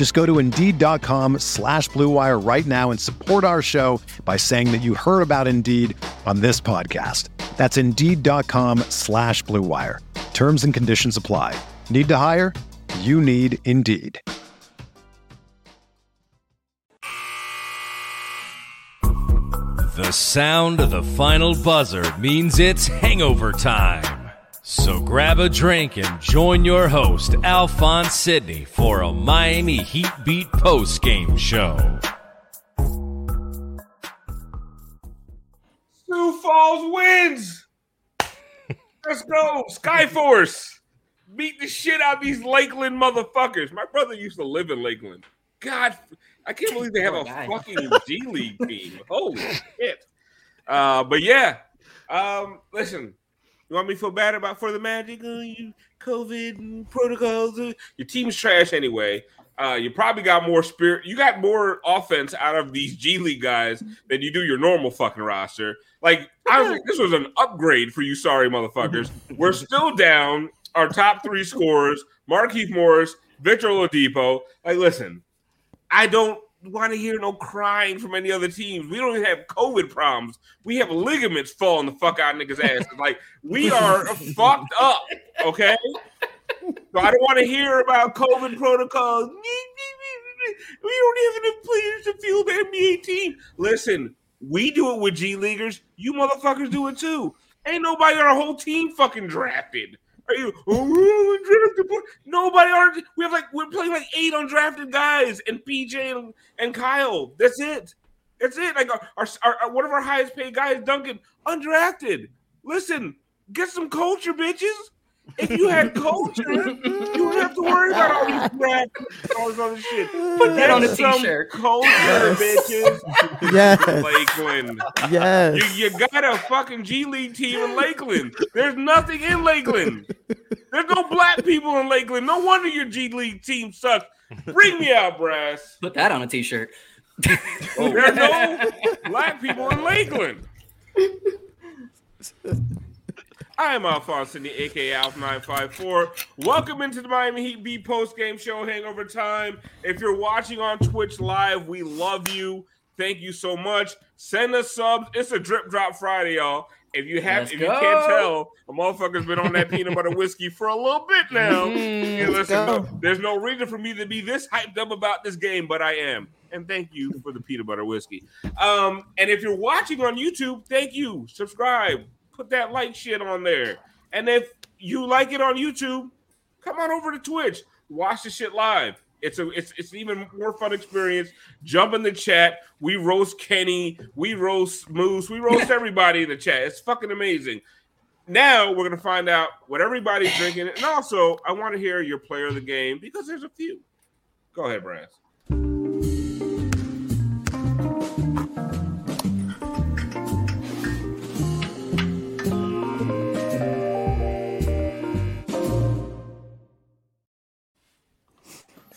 Just go to Indeed.com slash BlueWire right now and support our show by saying that you heard about Indeed on this podcast. That's Indeed.com slash BlueWire. Terms and conditions apply. Need to hire? You need Indeed. The sound of the final buzzer means it's hangover time. So grab a drink and join your host, Alphonse Sidney, for a Miami Heat Beat post game show. Sioux Falls wins. Let's go. Skyforce. Beat the shit out of these Lakeland motherfuckers. My brother used to live in Lakeland. God, I can't believe they have a fucking G League team. Holy shit. Uh, but yeah. Um, listen, you want me to feel bad about for the Magic? Oh, you COVID and protocols. uh, Your team's trash anyway. Uh, you probably got more spirit. You got more offense out of these G League guys than you do your normal fucking roster. Like, I was, like, this was an upgrade for you, sorry motherfuckers. We're still down our top three scorers: Markieff Morris, Victor Oladipo. Like, listen, I don't want to hear no crying from any other teams. We don't even have COVID problems. We have ligaments falling the fuck out of niggas' asses. Like we are fucked up. Okay. So I don't want to hear about COVID protocols. We don't even have enough players to field the NBA team. Listen, we do it with G leaguers. You motherfuckers do it too. Ain't nobody on our whole team fucking drafted. Are you undrafted? Nobody are. We have like we're playing like eight undrafted guys and PJ and, and Kyle. That's it. That's it. Like our, our, our one of our highest paid guys, Duncan, undrafted. Listen, get some culture, bitches. If you had culture, you wouldn't have to worry about all these draft and all this other shit. Put that on a some t-shirt. Culture, Yes. bitches. Yes. Lakeland. Yes. You, you got a fucking G League team in Lakeland. There's nothing in Lakeland. There's no black people in Lakeland. No wonder your G League team sucks. Bring me out, brass. Put that on a t-shirt. There's no black people in Lakeland. I am Alphonse Sidney, aka Alf954. Welcome into the Miami Heat B post game show Hangover Time. If you're watching on Twitch live, we love you. Thank you so much. Send us subs. It's a drip drop Friday, y'all. If you have, Let's if you can't tell, a motherfucker's been on that peanut butter whiskey for a little bit now. Mm-hmm. Listen, no- there's no reason for me to be this hyped up about this game, but I am. And thank you for the peanut butter whiskey. Um, and if you're watching on YouTube, thank you. Subscribe. Put that like shit on there. And if you like it on YouTube, come on over to Twitch. Watch the shit live. It's a it's it's an even more fun experience. Jump in the chat. We roast Kenny. We roast Moose. We roast everybody in the chat. It's fucking amazing. Now we're gonna find out what everybody's drinking, and also I want to hear your player of the game because there's a few. Go ahead, Brass.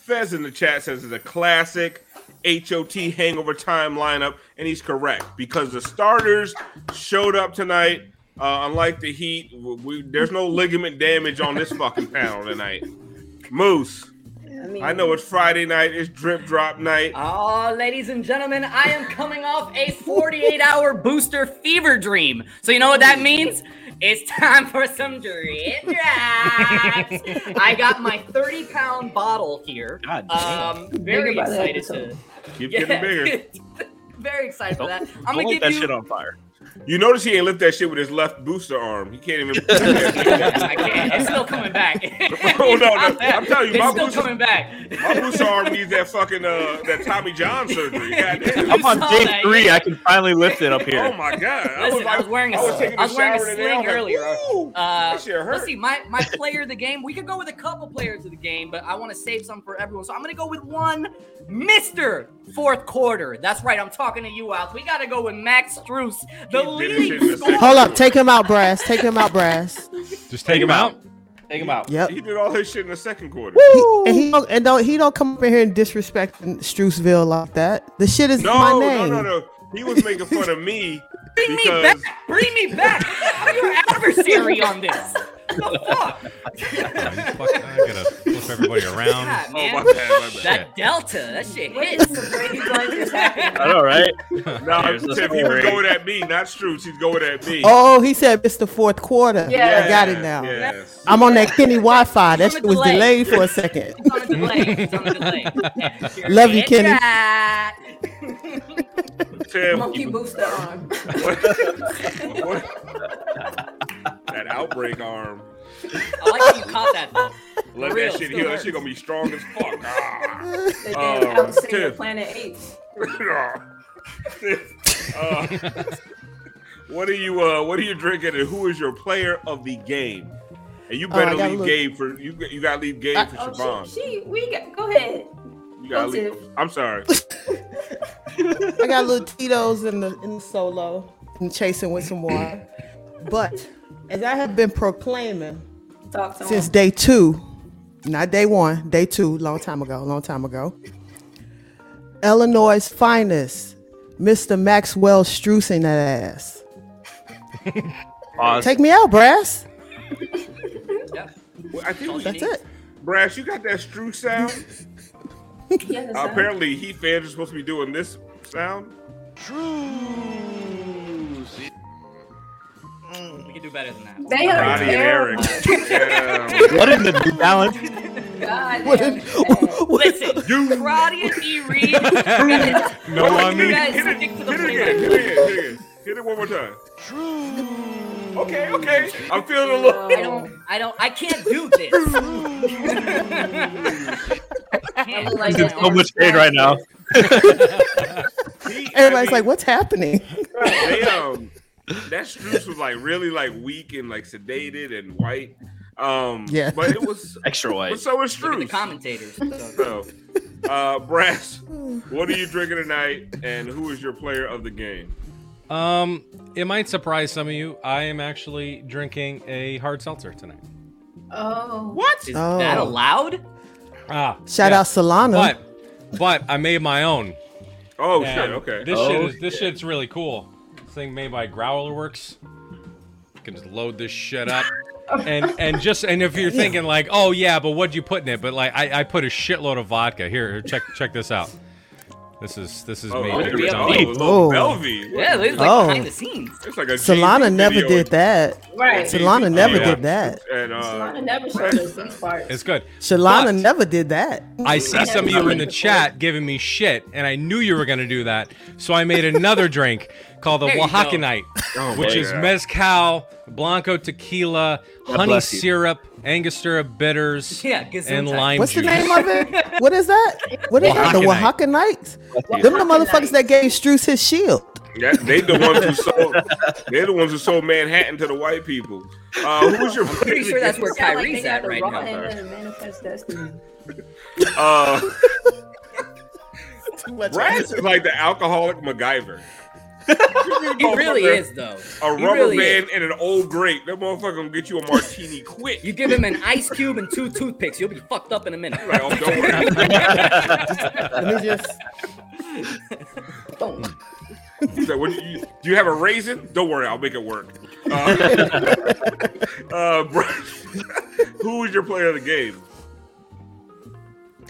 Fez in the chat says it's a classic HOT hangover time lineup, and he's correct because the starters showed up tonight. Uh, unlike the Heat, we, there's no ligament damage on this fucking panel tonight. Moose, I know it's Friday night, it's drip drop night. Oh, ladies and gentlemen, I am coming off a 48 hour booster fever dream. So, you know what that means? It's time for some drip drops. I got my 30 pound bottle here. God damn. Um, very Bigger by the excited to. Keep getting bigger. very excited for that. I'm Don't gonna light give that you. shit on fire. You notice he ain't lift that shit with his left booster arm. He can't even. I can't. It's still coming back. Oh, no, no. I'm telling you, it's my still booster- coming back. My booster arm needs that fucking uh that Tommy John surgery. Goddamn. I'm on day that, three. yeah. I can finally lift it up here. Oh my god! Listen, I was wearing a- I was taking I was wearing a shower today, I sling was like, earlier. "Woo!" Uh, That shit hurt. let's see, my, my player of the game. We could go with a couple players of the game, but I want to save some for everyone. So I'm gonna go with one, Mister Fourth Quarter. That's right. I'm talking to you, Alex. We gotta go with Max Strus, the He did his shit in leading scorer. Hold up, take him out, Brass. Take him out, Brass. Just take him out. Take him out. Yep. He did all his shit in the second quarter. He, and he don't and don't he don't come up in here and disrespect Struceville like that. The shit is No, my name. no, no, no. He was making fun of me Bring me back. Bring me back. I'm your adversary on this. The fuck? Fuck, I gotta flip everybody around. God, oh my bad, my bad. That delta, that shit hits. I know, right? No, Here's the Tiff, he was going at me, not Strus. He's going at me. Oh, he said it's the Fourth Quarter. Yeah, I got it now. Yes. I'm on that Kenny Wi-Fi. That shit was delay. delayed for a second. It's on a delay. It's on a delay. Love you, Kenny. Right. Tim, Monkey booster arm. what? that outbreak arm. I like how you caught that though. Let For real, that shit still heal. That shit gonna be strong as fuck. Ah. They did Oh, the Planet Apes. uh, what are you? Uh, what are you drinking? And who is your player of the game? And you Oh, better gotta leave look. Gabe for you. You gotta leave Gabe I- for Oh, Siobhan. she, she, we got, go ahead. You gotta leave. Tiff. I'm sorry. I got little Tito's in the in the solo and chasing with some water. But as I have been proclaiming since day two, not day one, day two, long time ago, long time ago. Illinois' finest, Mr. Maxwell Struessing that ass. Pause. Take me out, brass. Yeah. Well, I think That's it. Brass, you got that Strus sound. Yeah, Uh, apparently, Heat fans are supposed to be doing this sound. We can do better than that. They are Roddy and terrible. Eric. Yeah. What in the New Balance? God What damn is- bad. Listen, Claudia E. Reed. No, I hit mean, it, guys hit it, the hit it flavor. again, hit it again, hit it again. Hit it one more time. True. Okay, okay. I'm feeling a little. I don't. I don't. I can't do this. I can't. Like He's in so much pain right now. Everybody's like, what's happening? they um that Strus was like really like weak and like sedated and white. Um Yeah. but it was Extra but white. so is Look the Strus. commentators. So uh Brass, what are you drinking tonight and who is your player of the game? um, it might surprise some of you. I am actually drinking a hard seltzer tonight. Oh. What? Is Oh. that allowed? Ah, Shout yeah. out Solana. But, but I made my own. Oh And shit, okay. This Oh, shit is this shit's really cool. Thing made by GrowlerWerks. You can just load this shit up. And and just and if you're thinking like, oh yeah, but what'd you put in it? But like I, I put a shitload of vodka. Here, here, check check this out. This is this is Oh, me. oh, It's oh, on- a little. Belvy. Yeah, this is like Oh. behind the scenes. It's like a Solana never video. did that. Right. Solana never yeah. did that. And uh Solana never showed us these parts. It's good. Shalana But- never did that. I see some of you in the chat giving me shit, and I knew you were gonna do that. So I made another drink called the There you Oaxaca. Night, Oh, which my is mezcal, blanco tequila, honey syrup. you. Syrup, Angostura bitters, Yeah, and gesundheit. lime What's the name of it? What is that? What is that? The Oaxaca Oaxaca Knights? Them the motherfuckers Knights. that gave Strus his shield. Yeah, they the ones who sold. They're the ones who sold Manhattan to the white people. Uh, who's your? Pretty sure that's where Sound like they Kyrie's got at the right now. end of the manifest destiny. Uh, Too is like the alcoholic MacGyver. He really is though. A He rubber really band is. and an old grape. That motherfucker gonna get you a martini quick. You give him an ice cube and two toothpicks, you'll be fucked up in a minute. Like, oh, don't worry. Let me just. Boom. He's like, what do, you, do you have a raisin? Don't worry, I'll make it work. Uh, uh, Brass, who is your player of the game?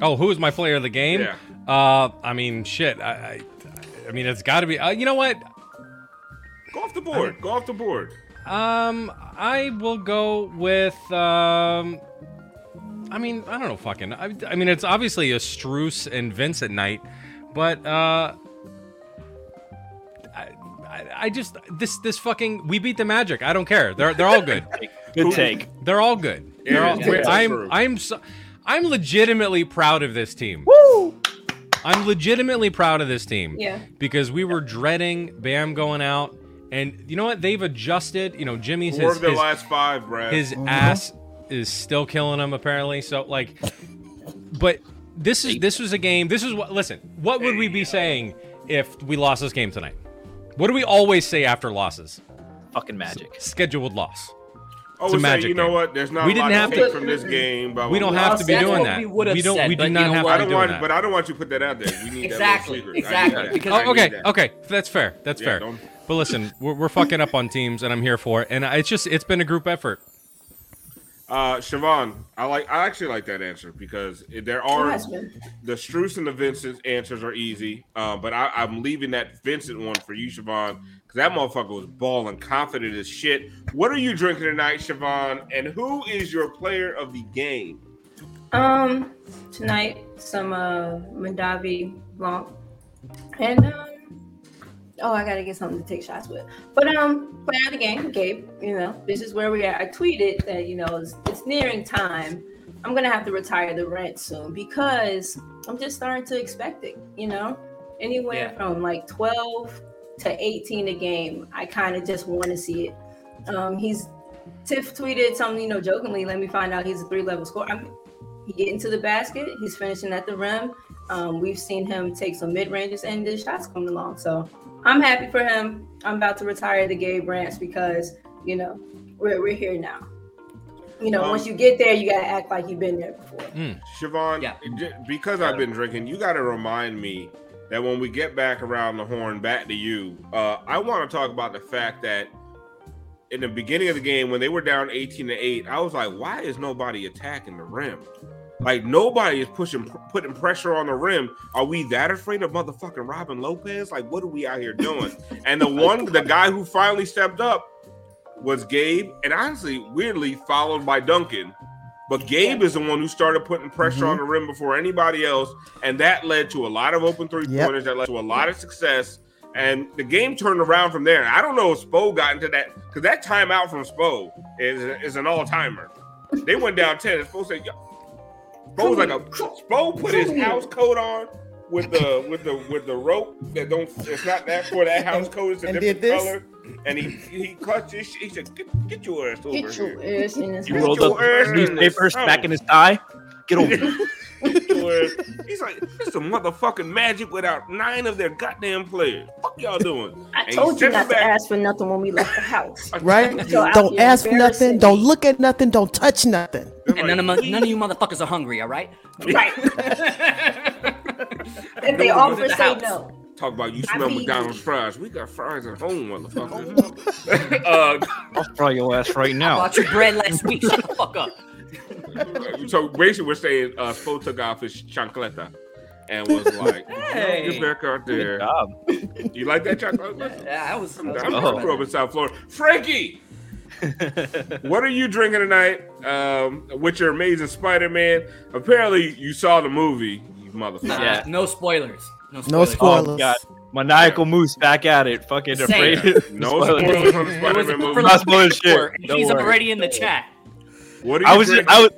Oh, who is my player of the game? Yeah. Uh, I mean, shit. I, I, I mean, it's got to be. Uh, you know what? Go off the board. Go off the board. Um, I will go with. Um, I mean, I don't know, fucking. I, I mean, it's obviously a Strus and Vincent night, but uh, I, I, I just this this fucking we beat the Magic. I don't care. They're they're all good. Good take. They're all good. They're all, Yeah, I'm true. I'm so, I'm legitimately proud of this team. Woo! I'm legitimately proud of this team. Yeah. Because we were dreading Bam going out, and you know what? They've adjusted. You know, Jimmy's Four his, of their his, last five, Brad. his mm-hmm. ass is still killing him apparently. So like, but this is this was a game. This is what. Listen, what would we be saying if we lost this game tonight? What do we always say after losses? Fucking magic. Scheduled loss. Oh, it's a we say, magic you know game. what? There's not We a didn't have to to- take from this game. Blah, We don't blah. have to be That's doing what that. we would've don't. said, we do not have what? to I be don't doing want, that. but I don't want you to put that out there. We need Exactly, that little secret. I exactly, need that. because- Oh, okay, that. okay, that's fair. That's Yeah, fair. don't- But listen, we're, we're fucking up on teams, and I'm here for it. And it's just it's been a group effort. Uh, Siobhan, I like. I actually like that answer because there are the Strus and the Vincent answers are easy. Uh, but I, I'm leaving that Vincent one for you, Siobhan, because that motherfucker was balling, confident as shit. What are you drinking tonight, Siobhan? And who is your player of the game? Um, tonight some uh Mondavi Blanc, and um, oh, I gotta get something to take shots with. But um, player of the game, Gabe. You know, this is where we are. I tweeted that you know it's, it's nearing time. I'm gonna have to retire the rent soon because I'm just starting to expect it. You know, anywhere Yeah. from like 12 to 18 a game. I kind of just want to see it. Um, he's Tiff tweeted something, you know, jokingly. Let me find out he's a three level scorer. I mean, he getting to the basket. He's finishing at the rim. Um, we've seen him take some mid ranges and the shots coming along. So I'm happy for him. I'm about to retire the Gabe branch because you know we're we're here now. You know, Um, once you get there, you gotta act like you've been there before. Siobhan, Yeah. because I've been drinking, you got to remind me that when we get back around the horn, back to you, uh, I want to talk about the fact that in the beginning of the game, when they were down 18 to 8, I was like, why is nobody attacking the rim? Like nobody is pushing, putting pressure on the rim. Are we that afraid of motherfucking Robin Lopez? Like, what are we out here doing? And the one, the guy who finally stepped up was Gabe, and honestly, weirdly followed by Duncan. But Gabe is the one who started putting pressure on mm-hmm. the rim before anybody else, and that led to a lot of open three Yep. pointers. That led to a lot of success, and the game turned around from there. I don't know if Spo got into that because that timeout from Spo is is an all timer. They went down ten. And Spo said. Spo was like a Spo put his house coat on with the with the with the rope that don't. It's not that for that house coat. It's a And different color. And he he clutched his. He said, "Get, get your ass over Get here." your ass in this. You Get house. rolled your up ass in newspapers house. back in his thigh. Get over here. Get your ass- He's like, it's some motherfucking magic without nine of their goddamn players. Fuck y'all doing? I And he told you stepped not to back- ask for nothing when we left the house. Right? So out Don't here ask for nothing. embarrassing Don't me. look at nothing. Don't touch nothing. They're And none of, like, mu- none of you motherfuckers are hungry, all right? Right. if they No, offer, say house. no. Talk about you I smell feed McDonald's fries. We got fries at home, motherfucker. uh, I'll throw your ass right now. I Bought your bread last week. Shut the fuck up. so basically, we're saying uh, Spo took off his chancleta and was like, Hey. "Get back out Good there." job. You like that chancleta? Yeah, I was. I was I'm Oh. grew up in South Florida. Frankie, what are you drinking tonight? Um, with your amazing Spider-Man. Apparently, you saw the movie, you motherfucker. Yeah. No spoilers. No spoilers. No Oh, spoilers. God. Maniacal Moose back at it. Fucking Same. afraid. No Spoilers. spoilers on the It was Spider-Man movie. Not spoiling shit. He's worry. already in the chat. What are you I was, drinking? I was,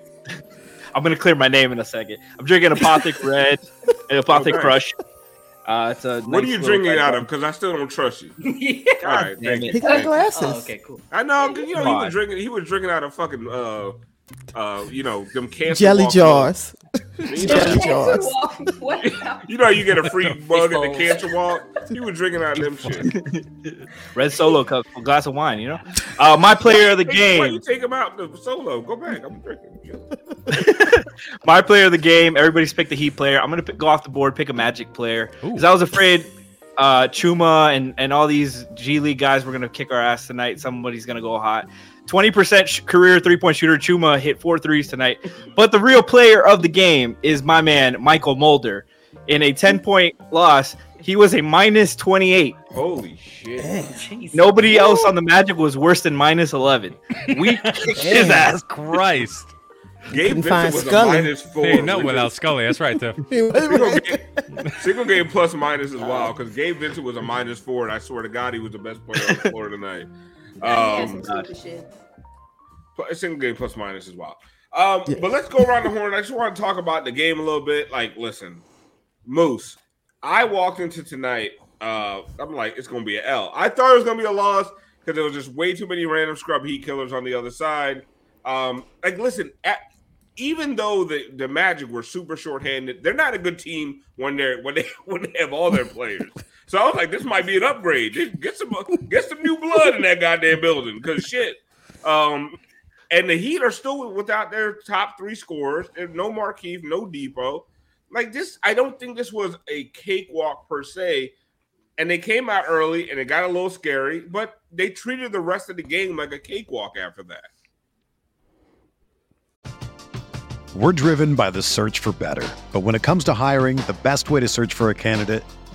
I'm gonna clear my name in a second. I'm drinking Apothic Red and Apothic Okay. Crush. Uh, it's a. what are you drinking out of? Because I still don't trust you. yeah. All right, damn thank it. you. He got Thank you. glasses. Oh, okay, cool. I know. you know, he was drinking. He was drinking out of fucking, uh, uh, you know, them cancer Jelly walk jars. Mugs. You Jelly know, jars. you know, you get a free mug at the Fishbowls. cancer walk. You were drinking out of them shit. Red Solo cup, a glass of wine. You know. Uh, my player of the Hey, you game. take him out the solo? Go back. I'm drinking. my player of the game. Everybody's picked the Heat player. I'm gonna pick, go off the board, pick a Magic player because I was afraid uh, Chuma and and all these G League guys were gonna kick our ass tonight. Somebody's gonna go hot. 20% sh- career three point shooter Chuma hit four threes tonight. But the real player of the game is my man Mychal Mulder. In a 10 point loss, he was a minus 28. Holy shit! Jeez. Nobody else on the Magic was worse than minus 11. We kicked his ass. Christ. Gabe Couldn't find Vincent was a minus four. There ain't no which without is- Scully. That's right, Tiff. Single game, single game plus minus as well because Gabe Vincent was a minus four, and I swear to God, he was the best player on the floor tonight. Nah, Um, some stupid single game plus minus as well. Um, But let's go around the horn. I just want to talk about the game a little bit. Like, listen, Moose, I walked into tonight. Uh, I'm like, it's going to be an L. I thought it was going to be a loss because there was just way too many random scrub heat killers on the other side. Um, like, listen, at, even though the, the Magic were super shorthanded, they're not a good team when they're when they when they have all their players. So I was like, this might be an upgrade. Get some get some new blood in that goddamn building because shit. Um, and the Heat are still without their top three scorers. No Markieff, no Dipo. Like this, I don't think this was a cakewalk per se. And they came out early and it got a little scary, but they treated the rest of the game like a cakewalk after that. We're driven by the search for better. But when it comes to hiring, the best way to search for a candidate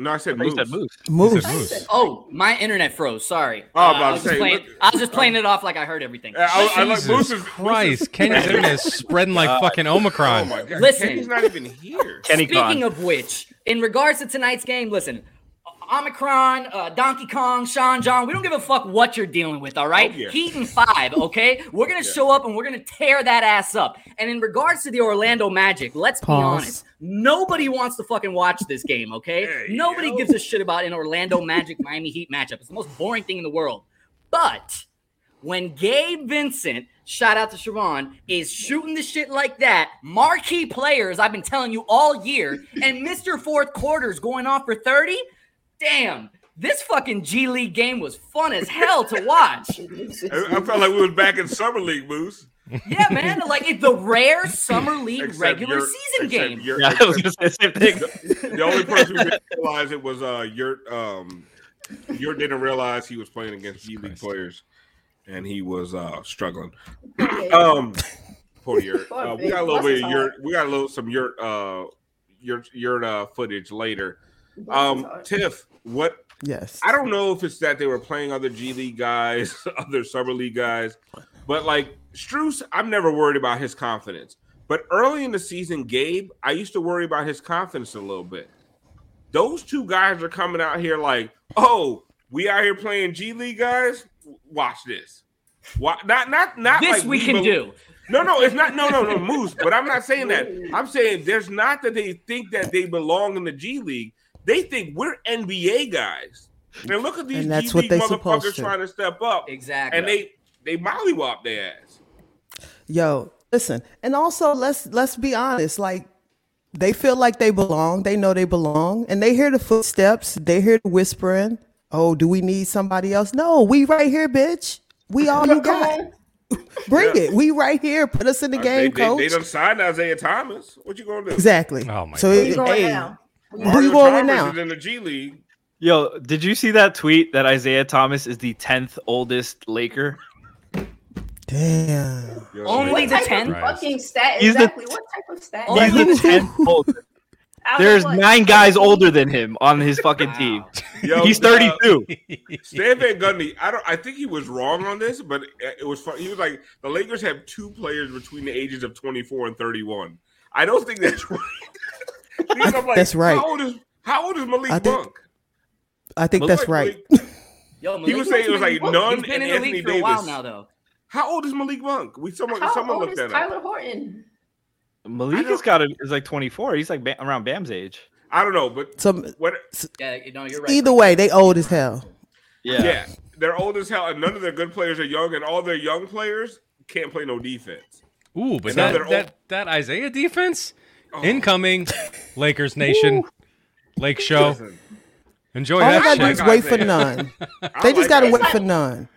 No, I said You Moose. said moose. Moose. Moose. Oh, my internet froze. Sorry. Oh, Uh, I I, was was just saying, playing, look- I was just playing it off like I heard everything. I, I, I like Jesus Moose is Christ, Kenny's internet is spreading like fucking Omicron. Oh Omicron. my god, Listen. Kenny's not even here. Kenny Speaking Con. of which, in regards to tonight's game, listen, Omicron, uh, Donkey Kong, Sean John, we don't give a fuck what you're dealing with, all right? Oh, yeah. Heat and five, okay? We're gonna show up and we're gonna tear that ass up. And in regards to the Orlando Magic, let's be Pause. honest. Nobody wants to fucking watch this game, okay? There Nobody go. gives a shit about an Orlando Magic Miami Heat matchup. It's the most boring thing in the world. But when Gabe Vincent, shout out to Siobhan, is shooting the shit like that, marquee players, I've been telling you all year, and Mr. Fourth Quarter's going off for 30, damn, this fucking G League game was fun as hell to watch. I, I felt like we was back in summer league, Moose. Yeah, man, like it's the rare summer league Except regular you're- season game. you're- Yeah, I was gonna say the same thing. the only person who didn't realize it was uh Yurt um Yurt didn't realize he was playing against G League players and he was uh struggling. Um poor Yurt. Uh, we got a little bit of heart. Yurt we got a little some Yurt uh Yurt Yurt uh footage later. Um Tiff, what Yes. I don't know if it's that they were playing other G League guys, other summer league guys, but like Strus, I'm never worried about his confidence. But early in the season, Gabe, I used to worry about his confidence a little bit. Those two guys are coming out here like, oh, we out here playing G League guys. Watch this. Why, not not not This like we can bel- do. No, no, it's not. No, no, no, Moose. But I'm not saying that. I'm saying there's not that they think that they belong in the G League. They think we're NBA guys. And look at these And that's G what League they supposed motherfuckers to. trying to step up. Exactly. And they they mollywop their ass. Yo, listen, and also let's let's be honest. Like they feel like they belong. They know they belong, and they hear the footsteps. They hear the whispering. Oh, do we need somebody else? No, we right here, bitch. We all you got. Bring Yeah. it. We right here. Put us in the Uh, game, they, they, coach. they done signed Isaiah Thomas. What you gonna do? exactly. Oh my so God. it- going hey, now? Who you Mario going with now? is in the G League. Yo, did you see that tweet that Isaiah Thomas is the tenth oldest Laker? Damn. Yo, Only the What type 10? of fucking stat? He's the- Exactly. What type of stat? He's the tenth oldest. There's what? nine guys older than him on his fucking team. Yo, He's uh, 32. Stan Van Gundy, I don't. I think he was wrong on this, but it it was fun. He was like the Lakers have two players between the ages of 24 and 31. I don't think that's right. Because I'm like, That's right. How old is How old is Malik I think- Monk? I think Malik- that's right. Yo, He was saying it was like been- none He's been and in the Anthony league for a while Davis. now, though. How old is Malik Monk? We someone How someone old looked is that up. Tyler Horton? Malik has got a, is like 24. He's like Bam, around Bam's age. I don't know, but some what? Yeah, you know, you're right. either way, they old as hell. Yeah. yeah, they're old as hell, and none of their good players are young, and all their young players can't play no defense. Ooh, but that, that that Isaiah defense Oh. incoming, Lakers Nation, Lake Show. Listen, Enjoy All they that gotta do shit. is wait for none. They just like gotta Isaiah. wait for none.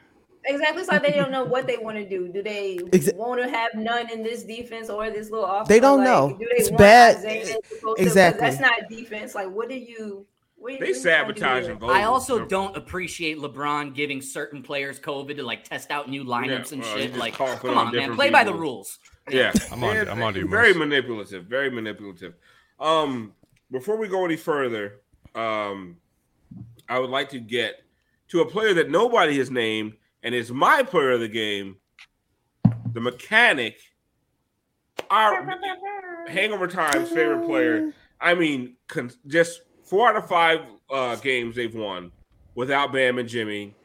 Exactly. It's like they don't know what they want to do. Do they Exa- want to have none in this defense or this little offense? They don't Like, know. Do they It's want bad. Isaiah to go to- 'cause Exactly. That's not defense. Like, what do you? What, They what you trying to do sabotage here? and I also don't appreciate LeBron giving certain players COVID to like test out new lineups and well, he shit. Like, come on on, man, different play by the rules. Yeah, I'm on- I'm on you, Very manipulative. Very manipulative. Um, before we go any further, um, I would like to get to a player that nobody has named, and is my player of the game, the mechanic, our Hangover Time's favorite player. I mean, con- just four out of five uh, games they've won without Bam and Jimmy,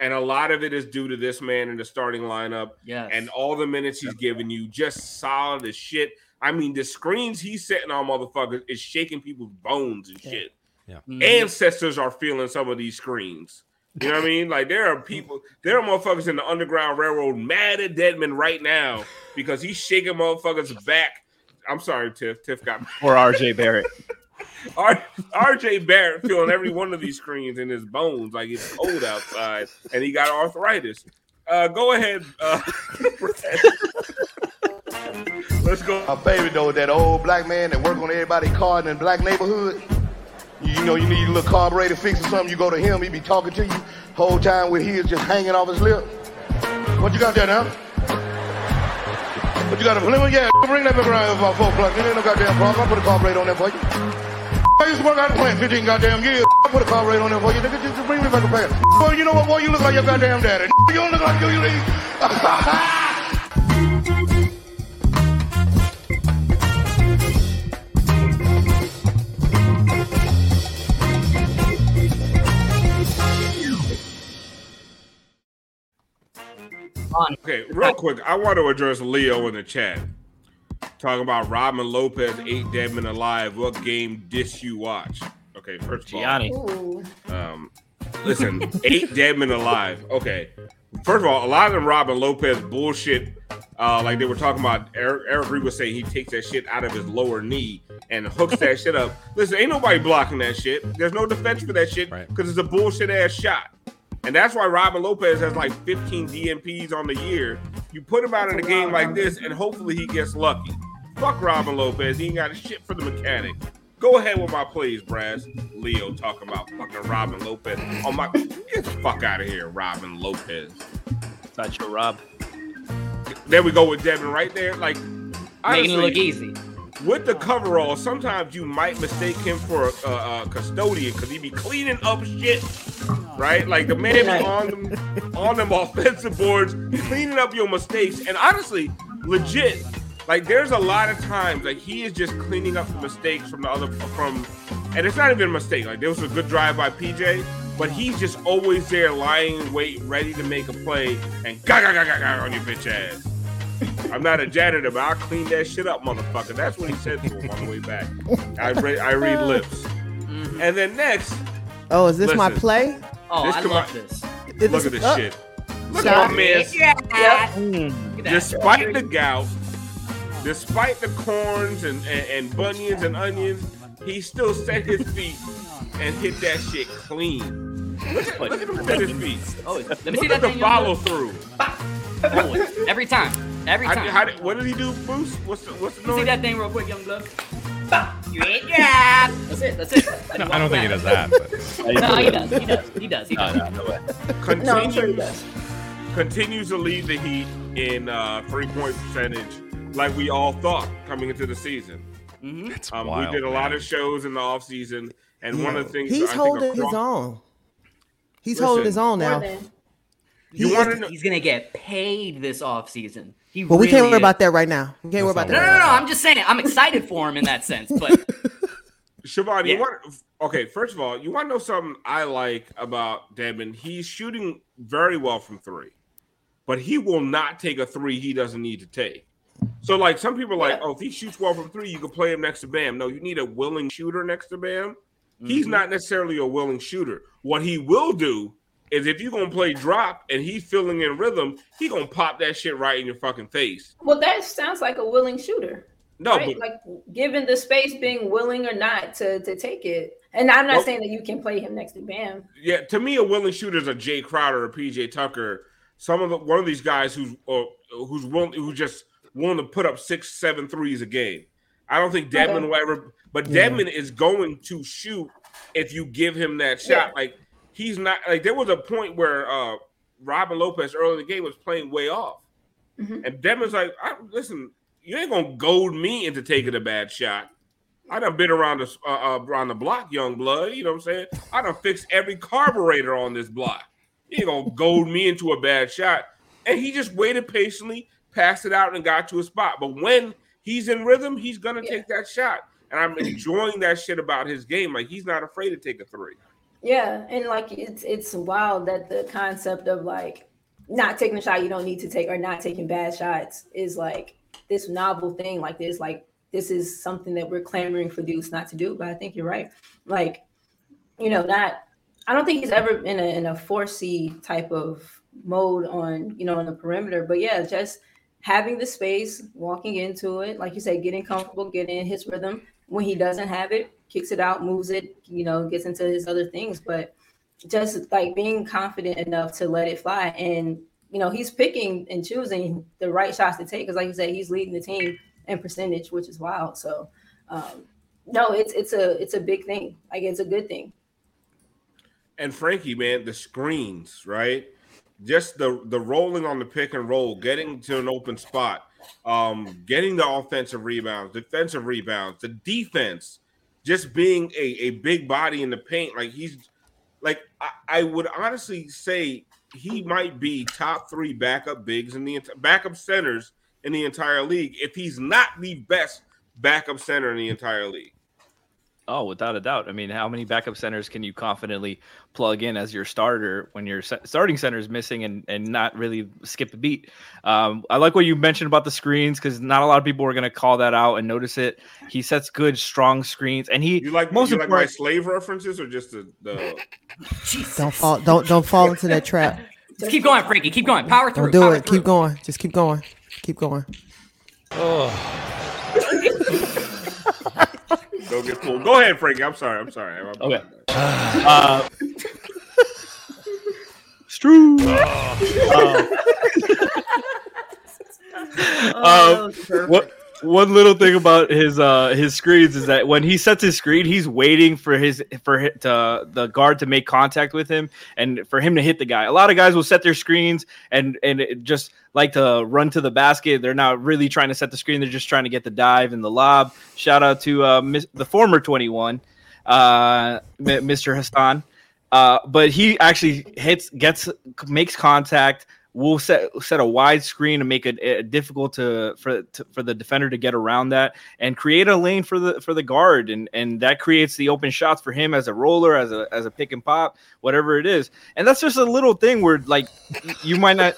and a lot of it is due to this man in the starting lineup Yes. and all the minutes he's giving you, just solid as shit. I mean, the screens he's setting on motherfuckers is shaking people's bones and shit. Mhm. Ancestors are feeling some of these screens. You know what I mean? Like there are people, there are motherfuckers in the Underground Railroad mad at Dedmon right now because he's shaking motherfuckers back. I'm sorry, Tiff. Tiff got Or RJ Barrett. RJ Barrett feeling every one of these screens in his bones like it's cold outside and he got arthritis. Uh, go ahead. Uh, Let's go. My favorite though, is that old black man that work on everybody's car in the black neighborhood. You, know, you need a little carburetor fix or something. You go to him, he be talking to you whole time with his just hanging off his lip. What you got there now? What you got a? Yeah, bring that back around about four o'clock. There ain't no goddamn problem. I'll put a carburetor on there for you. I used to work out the plant 15 goddamn years. I put a carburetor on there for you. Nigga, just bring me back a pack. Boy, you know what, boy? You look like your goddamn daddy. You don't look like you. you Okay, real quick, I want to address Leo in the chat. Talking about Robin Lopez, eight dead men alive. What game diss you watch? Okay, first of all, Gianni. Ooh. Um, listen, eight dead men alive. Okay. First of all, a lot of them Robin Lopez bullshit. Uh, like they were talking about, Eric, Eric Reid was saying he takes that shit out of his lower knee and hooks that shit up. Listen, ain't nobody blocking that shit. There's no defense for that shit Right. because it's a bullshit ass shot. And that's why Robin Lopez has like 15 DNPs on the year. You put him out in a game like this, and hopefully he gets lucky. Fuck Robin Lopez. He ain't got a shit for the mechanic. Go ahead with my plays, Brass. Leo talking about fucking Robin Lopez. Oh my, get the fuck out of here, Robin Lopez. Not your Rob. There we go with Devin right there. Like, Making it look easy. With the coverall, sometimes you might mistake him for a, a, a custodian because he be cleaning up shit, right? Like the man be on them on them offensive boards, cleaning up your mistakes. And honestly, legit, like there's a lot of times like he is just cleaning up the mistakes from the other from, and it's not even a mistake. Like there was a good drive by PJ. But he's just always there, lying in wait, ready to make a play, and ga ga ga ga ga on your bitch ass. I'm not a janitor, but I'll clean that shit up, motherfucker. That's what he said to him on the way back. I read, I read lips. And then next, Oh, is this my play? Oh, This I come love out- this. Is look at this uh, shit. Look shot. at my man. Yeah. Yep. Look at that. Despite the gout, despite the corns and, and, and bunions and onions, he still set his feet and hit that shit clean. Look at, look at him set his feet. Oh, let me see Look at that the follow through. blood. Always. Every time. Every time. did- how did- what did he do, Bruce? What's the what's the You see that thing real quick, young blood? You hit drop. That's it. That's it. No, I don't think he does that. But. No, he does. He does. He does. He No, does. no, no way. Continues, No, I'm sure he does. continues to lead the Heat in uh, three point percentage, like we all thought coming into the season. Mhm. It's Um, wild, we did a lot of shows in the off season, and one of the things He's I holding think his own. He's Listen, holding his own now. than. You want to know? He's gonna get paid this offseason. He But we can't worry is. about that right now. We can't worry about that. No, right no, no, no. I'm just saying. I'm excited for him in that sense. But Siobhan, you want okay, first of all, you want to know something I like about Devin? He's shooting very well from three, but he will not take a three he doesn't need to take. So, like, some people are like, Yeah. oh, if he shoots well from three, you can play him next to Bam. No, you need a willing shooter next to Bam. He's mm-hmm. not necessarily a willing shooter. What he will do is if you're gonna play drop and he's filling in rhythm, he gonna pop that shit right in your fucking face. Well, that sounds like a willing shooter. No, right? but like given the space, being willing or not to to take it. And I'm not Well- saying that you can play him next to Bam. Yeah, to me, a willing shooter is a Jae Crowder or PJ Tucker. Some of the one of these guys who's uh, who's willing who just willing to put up six, seven threes a game. I don't think Devin Okay. will ever, but Yeah. Devin is going to shoot if you give him that shot. Like he's not like there was a point where uh Robin Lopez early in the game was playing way off, Mhm. and Devin's like, I, "Listen, you ain't gonna goad me into taking a bad shot." I done been around the uh, uh, around the block, young blood. You know what I'm saying? I done fixed every carburetor on this block. You ain't gonna goad me into a bad shot. And he just waited patiently, passed it out, and got to a spot. But when he's in rhythm, he's gonna Yeah. take that shot. And I'm enjoying that shit about his game. Like he's not afraid to take a three. Yeah, and like it's it's wild that the concept of like not taking a shot you don't need to take or not taking bad shots is like this novel thing. Like this, like this is something that we're clamoring for Deuce not to do. But I think you're right. Like, you know, not I don't think he's ever in a in a 4C type of mode on, you know, on the perimeter. But yeah, just having the space, walking into it, like you said, getting comfortable, getting in his rhythm. When he doesn't have it, kicks it out, moves it, you know, gets into his other things. But just like being confident enough to let it fly. And, you know, he's picking and choosing the right shots to take. Cause like you said, he's leading the team in percentage, which is wild. So um no, it's it's a it's a big thing. Like it's a good thing. And Frankie, man, the screens, right? Just the the rolling on the pick and roll, getting to an open spot, um, getting the offensive rebounds, defensive rebounds, the defense, just being a, a big body in the paint. Like he's like I, I would honestly say he might be top three backup bigs in the backup centers in the entire league if he's not the best backup center in the entire league. Oh, without a doubt. I mean, how many backup centers can you confidently plug in as your starter when your starting center is missing and, and not really skip a beat? Um, I like what you mentioned about the screens because not a lot of people are going to call that out and notice it. He sets good, strong screens, and he You like most you like my slave references or just the, the Don't fall. Don't don't fall into that trap. Just keep going, Frankie. Keep going. Power through. Don't do power it. through. Keep going. Just keep going. Keep going. Don't get fooled. Go ahead, Frankie. I'm sorry. I'm sorry. I'm- Okay. uh, Stru. Oh, Um, what one little thing about his uh his screens is that when he sets his screen, he's waiting for his for hi- to, the guard to make contact with him and for him to hit the guy. A lot of guys will set their screens and and just like to run to the basket. They're not really trying to set the screen. They're just trying to get the dive and the lob. Shout out to uh, mis- the former twenty one, uh, Mr. Hassan. Uh, but he actually hits, gets, makes contact. Will set set a wide screen and make it uh, difficult to for to, for the defender to get around that and create a lane for the for the guard and and that creates the open shots for him as a roller as a as a pick and pop whatever it is and that's just a little thing where like you might not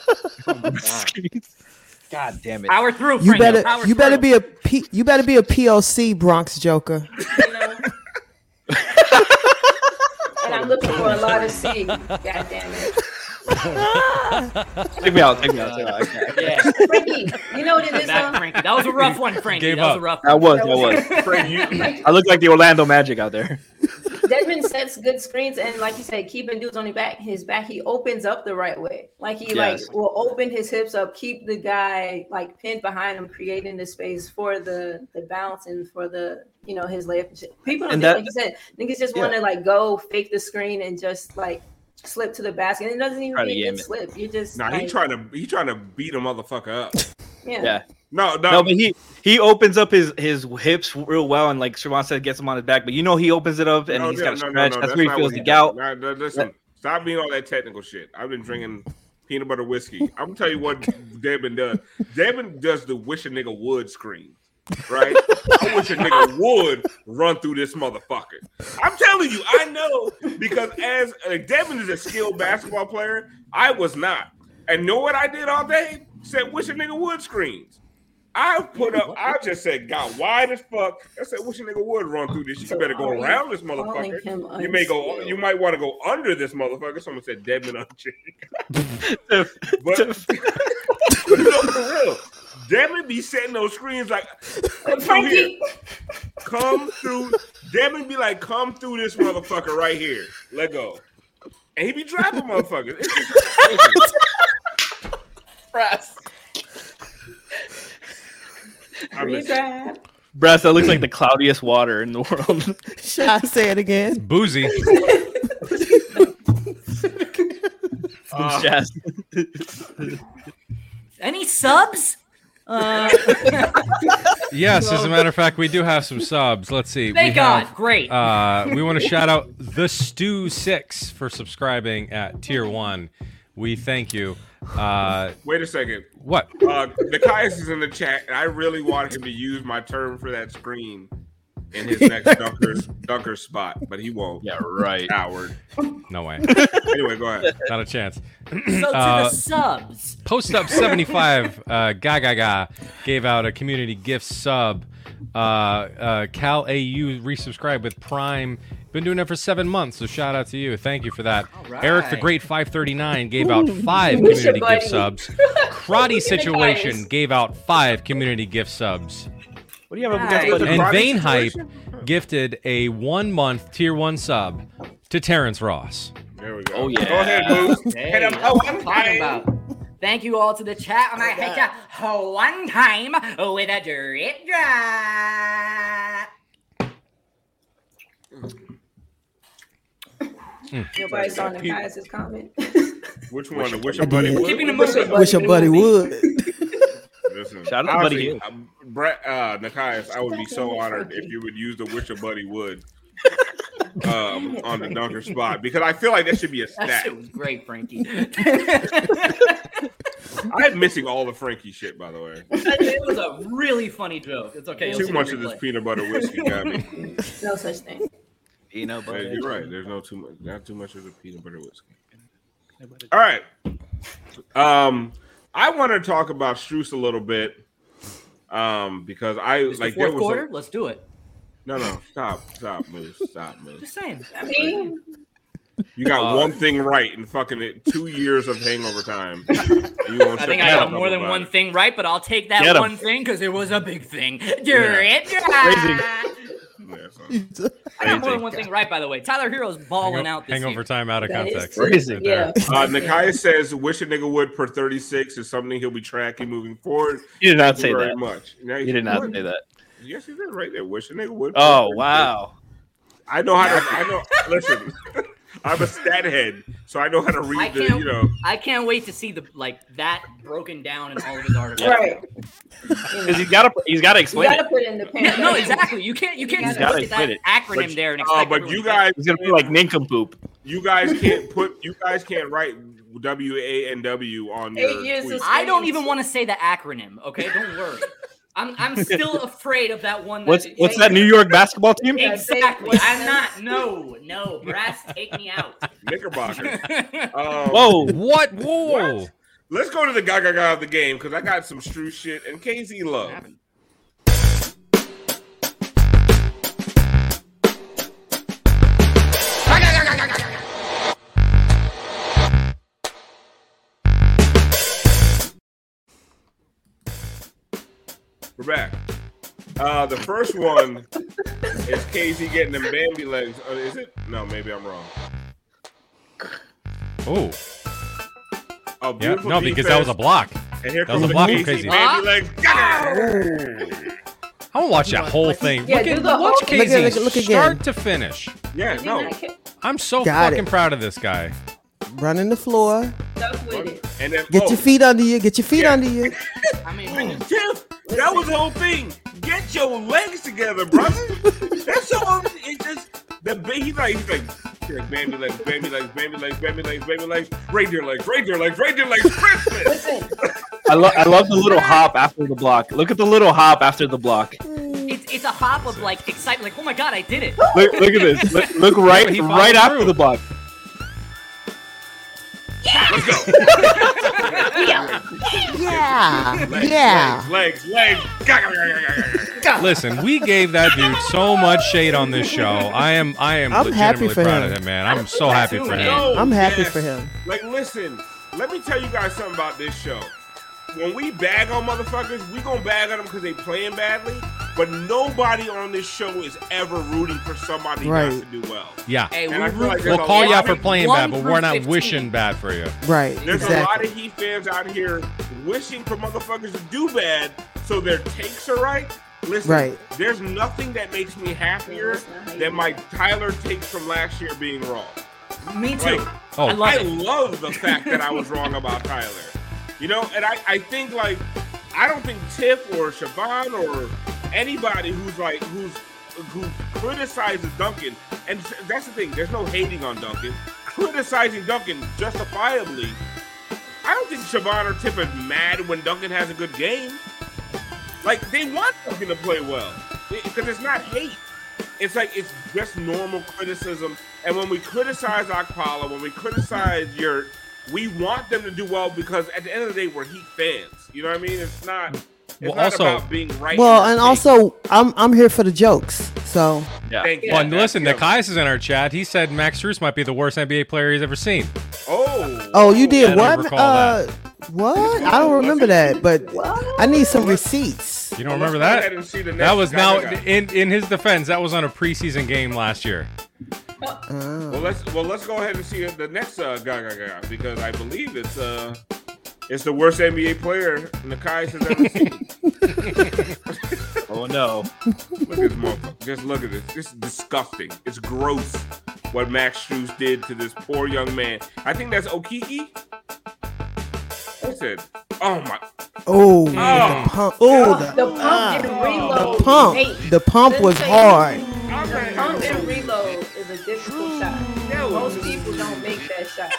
God damn it Power through. You Frankie. better Power you better be a P, you better be a POC Bronx Joker. you know? and I'm looking for a lot of C. God damn it. take me out take me out, take me out. I can't. Yeah. Frankie, you know what it is Back, though? Frankie. That was a rough one, Frankie. Gave that was up. a rough that one. was that was Frankie, you, I look like the Orlando Magic out there Dedmon sets good screens and like you said, keeping dudes on his back, his back, he opens up the right way. Like he Yes. like will open his hips up, keep the guy like pinned behind him, creating the space for the the bounce and for the you know his layup. People don't And think, that- like you said, niggas just Yeah. want to like go fake the screen and just like slip to the basket. And it doesn't even Try to be a good slip. You just nah, he trying to he trying to beat a motherfucker up. yeah. yeah No, no, No, but he he opens up his his hips real well, and like Siobhan said, gets him on his back. But you know, he opens it up and no, he's no, got to no, no, stretch. no, that's where he feels the gout. Nah, nah, listen, stop being all that technical shit. I've been drinking peanut butter whiskey. I'm gonna tell you what Devin does. Devin does the wish a nigga would screen. Right? I wish a nigga would run through this motherfucker. I'm telling you, I know because as like, Devin is a skilled basketball player, I was not. And know what I did all day? Said wish a nigga would screens. I put up. I just said got wide as fuck. I said wish a nigga would run through this. You So better go are around this motherfucker. You may go. You might want to go under this motherfucker. Someone said Devin unchecked. But, but no, for real, Devin be setting those screens like come through here, Frankie, come through. Devin be like, come through this motherfucker right here. Let go, and he be dropping motherfuckers. It's just- I miss it. redraft. Brass, that looks like the cloudiest water in the world. Should I say it again? Boozy. Uh, Any subs? Uh, Yes, as a matter of fact, we do have some subs. Let's see. thank we God. have- Great. Uh, we want to shout out the Stew Six for subscribing at Tier One. We thank you. Uh, Wait a second. what? Uh, Nekias is in the chat, and I really wanted him to use my term for that screen in his next dunker dunker spot, but he won't. Yeah, right. Coward. No way. Anyway, go ahead. Not a chance. so to uh, the subs. Post up 75 uh, Gaga Ga gave out a community gift sub. Uh, uh, Cal AU resubscribed with Prime. Been doing it for seven months, so shout out to you. Thank you for that. right. Eric the Great 539 gave out five community buddy. gift subs. Karate Situation gave out five community gift subs. What do you have Nice. against Buddy? And Vane Hype gifted a one month tier one sub to Terrence Ross. There we go. Oh, yeah. Go ahead, Moose. Hit him. that's Oh, what I'm I'm talking about. Thank you all to the chat. I'm gonna hit ya one time with a drip drop. Nobody saw Nekias' comment. Which one? The wish a buddy would? Keeping the Wish moving. Wish your buddy would. Listen, Shout out to Buddy honestly, Hill. um, Brett, uh, Nekias, I would be so honored if you would use the wish a buddy would um, on the dunker spot because I feel like that should be a That stat. shit was great, Frankie. I'm missing all the Frankie shit, by the way. it was a really funny joke. It's okay. Too much of this peanut butter whiskey got me. no such thing. Peanut Yeah, butter. you're right. There's no too much, not too much of the peanut butter whiskey. All right. Um, I want to talk about Strus a little bit. Um, because I It's like the there fourth was quarter. a, Let's do it. no, no, stop, stop, Moose, stop, Moose. Just saying. I mean, You got Uh, one thing right in fucking it, two years of hangover time. You I think I got more than one it. thing right, but I'll take that Get 'em. one thing because it was a big thing. Drip drop. Yeah, so- I got more than one thing right, by the way. Tyler Herro's balling out this Hangover year. time out of that is context. true. Crazy. Yeah. Uh, Nakai says, "Wish a nigga would per 36 is something he'll be tracking moving forward." You did not Thank say very that. much. Now, You did not say that. Yes, he did right there. Wish a nigga would. Oh wow. I know how to. I know. Listen, I'm a stat head, so I know how to I read the. You know, I can't wait to see the like that broken down in all of his articles. Right. Because he's got to he's got to explain. You explain gotta it. put in the Yeah, pen. no, exactly. You can't. You can't You just gotta look at that explain it. acronym But- there and uh, but you to get it. guys, He's gonna be like nincompoop. you guys can't put. You guys can't write W A N W on your. Eight years I don't even want to say the acronym. Okay, don't worry. I'm I'm still afraid of that one. What's that- what's that New York basketball team? Exactly. I'm not. No, no. Brass, take me out. Knickerbocker. Um, Whoa. What? Whoa. What? Let's go to the Gaga Gaga of the game because I got some Stru shit and KZ love. We're back. Uh, the first one is KZ getting them Bambi legs. Uh, is it? No, maybe I'm wrong. Oh. Oh, Yeah. beautiful No, because that was a block. And here that was comes a block from KZ Crazy. Bambi legs. I want to watch that whole thing. Yeah, look do at the watch whole- KZ Look look- look again. start to finish. Yeah, no. I'm so Got fucking it. proud of this guy. Running the floor. Stuck with it. And then Get oh, your feet under you. Get your feet Yeah. under you. I mean, Tiff, that was the whole thing. Get your legs together, brother. That's all. It's just the ba- he's like he's like like baby legs, baby legs, baby legs, baby legs, baby legs, reindeer legs, reindeer legs, reindeer legs, Christmas. Listen, I, lo- I love the little hop after the block. Look at the little hop after the block. It's, it's a hop of like excitement, like oh my god, I did it. Look, look at this. Look, look right, He followed right after the block. Let's go. Yeah, Legs, yeah. Legs, legs, legs. Listen, we gave that dude so much shade on this show. I am, I am I'm happy for proud him. of him, man. I'm so happy for him. No, I'm happy yes. for him. Like, listen, let me tell you guys something about this show. When we bag on motherfuckers, we gonna bag on them because they playing badly. But nobody on this show is ever rooting for somebody Right. not to do well. Yeah, Hey, And we root, like we'll call you lot out for playing bad, but we're not 15. wishing bad for you. Right, There's a lot of Heat fans out here wishing for motherfuckers to do bad so their takes are right. Listen, Right. there's nothing that makes me happier that's not how you than my. Tyler takes from last year being wrong. Me too. Like, Oh, I love I love the fact that I was wrong about Tyler. You know, and I, I think like I don't think Tiff or Siobhan or anybody who's like who's who criticizes Duncan, and that's the thing. There's no hating on Duncan. Criticizing Duncan justifiably. I don't think Siobhan or Tiff is mad when Duncan has a good game. Like they want Duncan to play well because it's not hate. It's like it's just normal criticism. And when we criticize Okpala, when we criticize your, we want them to do well because at the end of the day, we're Heat fans. You know what I mean? It's not. It's Well, not also- about being right. Well, and your also, I'm I'm here for the jokes. So Yeah. Thank you. Well, and listen, That's- Nekias is in our chat. He said Max Strus might be the worst NBA player he's ever seen. Oh. Oh, you did I don't what? recall Uh, what? I don't remember that, but I need some receipts. You don't remember let's go that? ahead and see the That was now in in his defense. That was on a preseason game last year. Well, let's well let's go ahead and see the next uh, guy, guy, guy because I believe it's uh it's the worst NBA player Nekias has ever seen. Oh no. Look at this motherfucker. Just look at this. This is disgusting. It's gross what Max Strus did to this poor young man. I think that's Okeke. What's it? Oh my. Oh, Oh. the pump. Oh, The the, pump and ah. reload. the pump. Hey, The pump was Sensei, hard. The pump and reload is a difficult shot. Most people don't make that shot.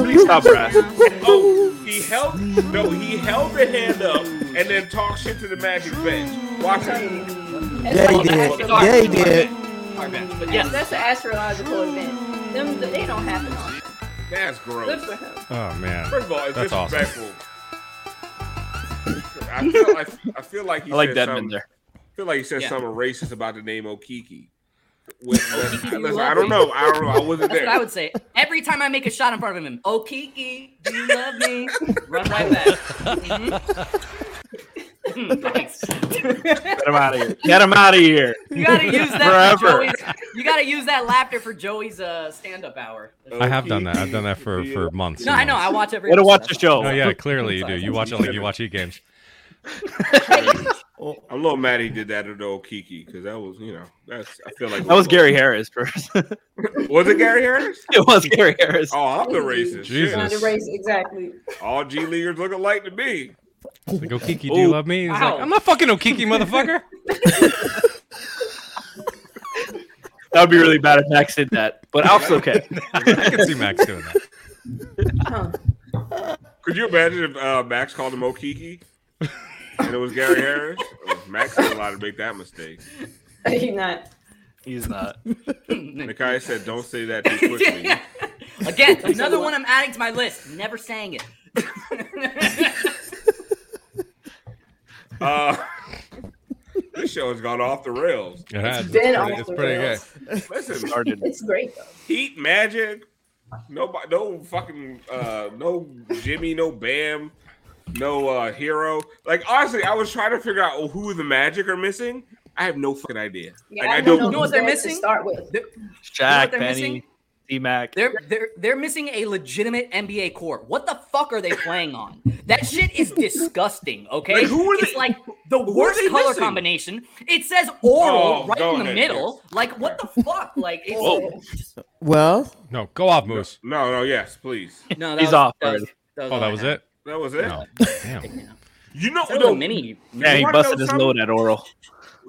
Stop. Stop, Brad. Oh, he held no, he held the hand up and then talked shit to the Magic bench. Watch it. Yeah, he did. Yeah, he did. But Yes, yes, that's an astrological event. Them, they don't happen often. That's Good for him. Oh man. First of all, it's That's awesome. disrespectful. I feel like I feel like he I like said Deadman something- there. I feel like he said Yeah. something racist about the name Okeke. With, Okeke, listen, I don't me. know. I don't know. I wasn't that's there. what I would say. Every time I make a shot in front of him, oh Kiki, do you love me? Run right back. Mhm. nice. Get him out of here. Get him out of here. You gotta use that Forever. Joey's. You gotta use that laughter for Joey's uh, stand-up hour. I have done that. I've done that for for months. No, I know. I watch every. Gotta watch the show. Oh yeah, clearly you do. You watch it like you watch e games. I'm a little mad he did that to the Okeke because that was, you know, that's. I feel like That was Gary Harris first. Was it Gary Harris? It was Gary Harris. Oh, I'm the racist. Jesus. Shit. The race, exactly. All G leaguers look alike to me. Like Okeke, do you love me? He's Wow. like, I'm not fucking Okeke, motherfucker. That would be really bad if Max did that, but Alf's okay. I can see Max doing that. Could you imagine if uh, Max called him Okeke and it was Gary Harris? Max is allowed to make that mistake. He's not. He's not. Nikai said, "Don't say that too quickly." Again, another one I'm adding to my list. Never saying it. Uh, this show has gone off the rails. It has. It's been pretty, off it's the pretty good. Listen, Started. It's great though. Heat Magic, nobody, no fucking, uh, no Jimmy, no Bam, no uh, Herro. Like honestly, I was trying to figure out who the Magic are missing. I have no fucking idea. Yeah, like I don't don't. know what they're missing? Start with. They're, Shaq, they're Penny, missing? D Mac. they're they're they're missing a legitimate NBA core. What the fuck are they playing on? That shit is disgusting. Okay, Like, who are it's they- like the who are worst color missing? combination. It says oral Oh, right in the ahead, middle. Like what the fuck? Like it's Whoa. Well, No, go off, Moose. No, no, yes, please. no, that He's was, off that was- already. that Oh, that was had. it. That was it. No, damn. You know, That was no, a mini. Yeah, he busted his load at oral.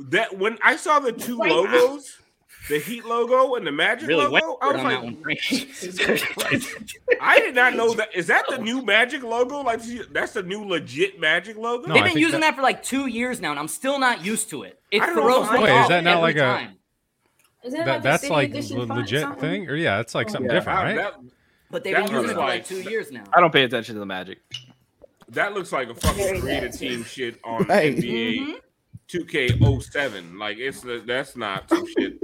that when I saw the two Right. logos, the Heat logo and the Magic Really logo. I was on like, that one. I did not know that. Is that the new Magic logo? Like that's the new legit Magic logo? No, They've been using that- that... for like two years now, and I'm still not used to it. It I don't throws me I- Wait, is that not every like a- time. Isn't that, That, like a that's like edition le- font legit something? thing, or yeah, it's like oh, something Yeah. different, I- right? that, But they've That been using it for like like- two years now. I don't pay attention to the Magic. that looks like a fucking Very creative team shit on Right. NBA 2K07. Like it's that's not some shit.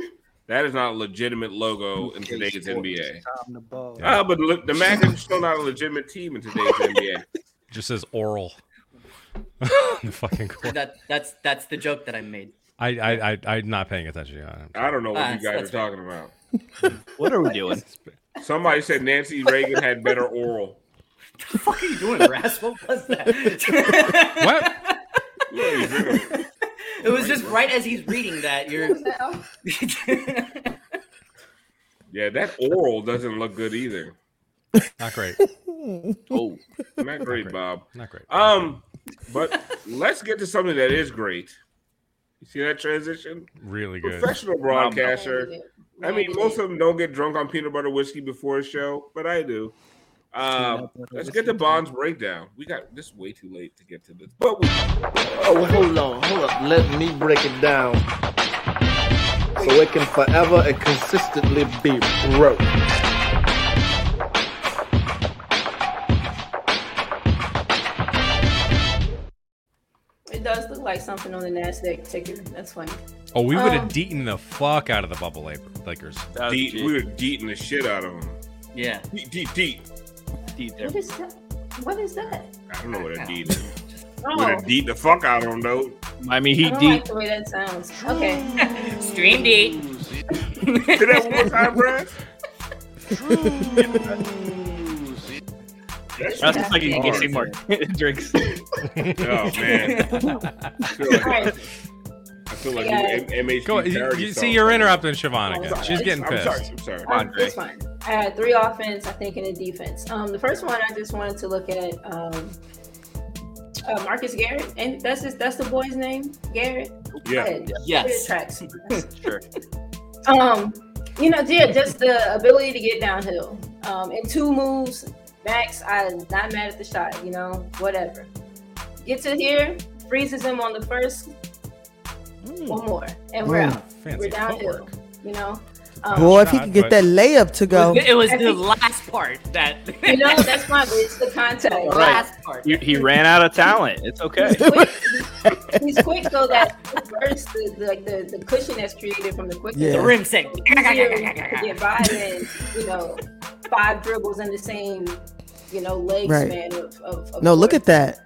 That is not a legitimate logo in today's NBA. Yeah. Uh, but look, the Magic is still not a legitimate team in today's NBA. Just says oral. the fucking court. That that's that's the joke that I made. I I I I'm not paying attention. I don't know what Ah, you guys are fair. talking about. What are we doing? Somebody said Nancy Reagan had better oral. What the fuck are you doing, Ras? What was that? What? Look, he's drinking- it was just right as he's reading that. You're. Yeah, that oral doesn't look good either. Not great. Oh, Not great, Bob. Not great. Um, but let's get to something that is great. You see that transition? Really good. Professional broadcaster. I mean, most of them don't get drunk on peanut butter whiskey before a show, but I do. Uh, let's get the Bond's breakdown. We got this way too late to get to this, but we, Oh, hold on, hold up. Let me break it down so it can forever and consistently be broke. It does look like something on the Nasdaq ticker. That's funny. Oh, we would have Um, deeten the fuck out of the bubble Lab- Lakers. that's deep, legit. we were deeting the shit out of them. Yeah. Deep, deep, deep. Deep. What is that? What is that? I don't know what a deet is. Oh, Would have deet the fuck out of them though. Miami I Heat don't deep. like the way that sounds. Okay. Stream D. Say that one more time, Brad. That's That's just like you can get hard. some more drinks. Oh man. Like, All right. I feel like Yeah. you M- MHB Go. You, parody you, song. see, you're interrupting Siobhan Oh, again. She's getting I'm pissed. sorry. I'm sorry. Andre. That's fine. I had three offense, I think, and a defense. Um, the first one I just wanted to look at um, uh, Marcus Garrett, and that's his, that's the boy's name, Garrett. Yeah. Yes. Tracks. Sure. Um, you know, yeah, just the ability to get downhill. Um, in two moves, max. I'm not mad at the shot. You know, whatever. Get to here, freezes him on the first. One more, and we're Mm. out. Fancy We're downhill. footwork. You know. Um, Boy, if he shot, could get that layup to go. It was I the last part that. You know, that's why it's the contact. Right. last part. He, he ran out of talent. It's okay. quick. He's quick so that first the, the like the, the cushion that's created from the quick. Yeah. The rim said. easier to get by than you know five dribbles in the same you know leg Right. span of, of, of No, look at that.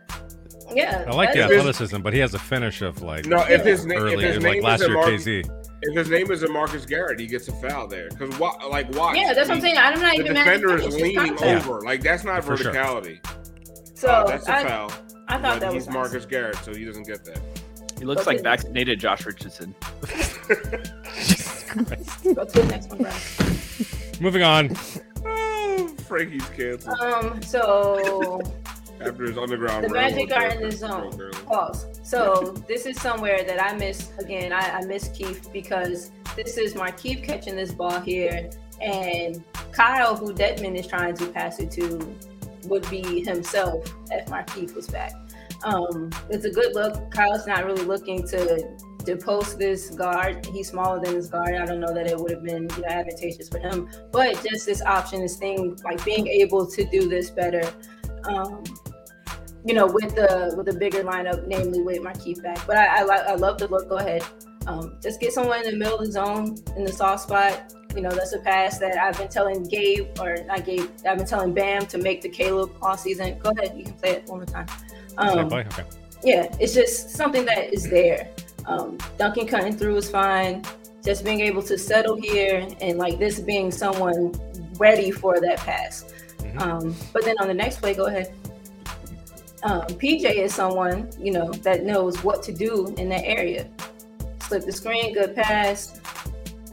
Yeah. I like the athleticism, but he has a finish of like No, if his name, if early, his like name last is a year Marcus, KZ. if his name is a Marcus Garrett, he gets a foul there. Because why? Like why? Yeah, that's what I'm saying. I'm not The even mad the defender is leaning contact. over. Like that's not For sure. verticality. So Uh, that's a I, foul. I thought But that he's was Marcus Garrett, so he doesn't get that. He looks like vaccinated Josh Richardson. Nice. Go to the next one, Brian. Moving on. Oh, Frankie's canceled Um. So after his underground. the Magic are in the zone. Pause. So this is somewhere that I miss again. I, I miss Keith because this is Markieff catching this ball here, and Kyle, who Dedmon is trying to pass it to, would be himself if Markieff was back. Um, it's a good look. Kyle's not really looking to to post this guard. He's smaller than his guard. I don't know that it would have been you know, advantageous for him, but just this option, this thing, like being able to do this better. Um, you know, with the with a bigger lineup, namely with Markieff back. But I I, li- I love the look. Go ahead. Um, just get someone in the middle of the zone in the soft spot. You know, that's a pass that I've been telling Gabe or not Gabe. I've been telling Bam to make to Caleb all season. Go ahead, you can play it one more time. Um. Okay. yeah, it's just something that is there. Um, Duncan cutting through is fine. Just being able to settle here and like this being someone ready for that pass. Mhm. Um, but then on the next play, go ahead. Um, PJ is someone you know that knows what to do in that area. Slip the screen, good pass.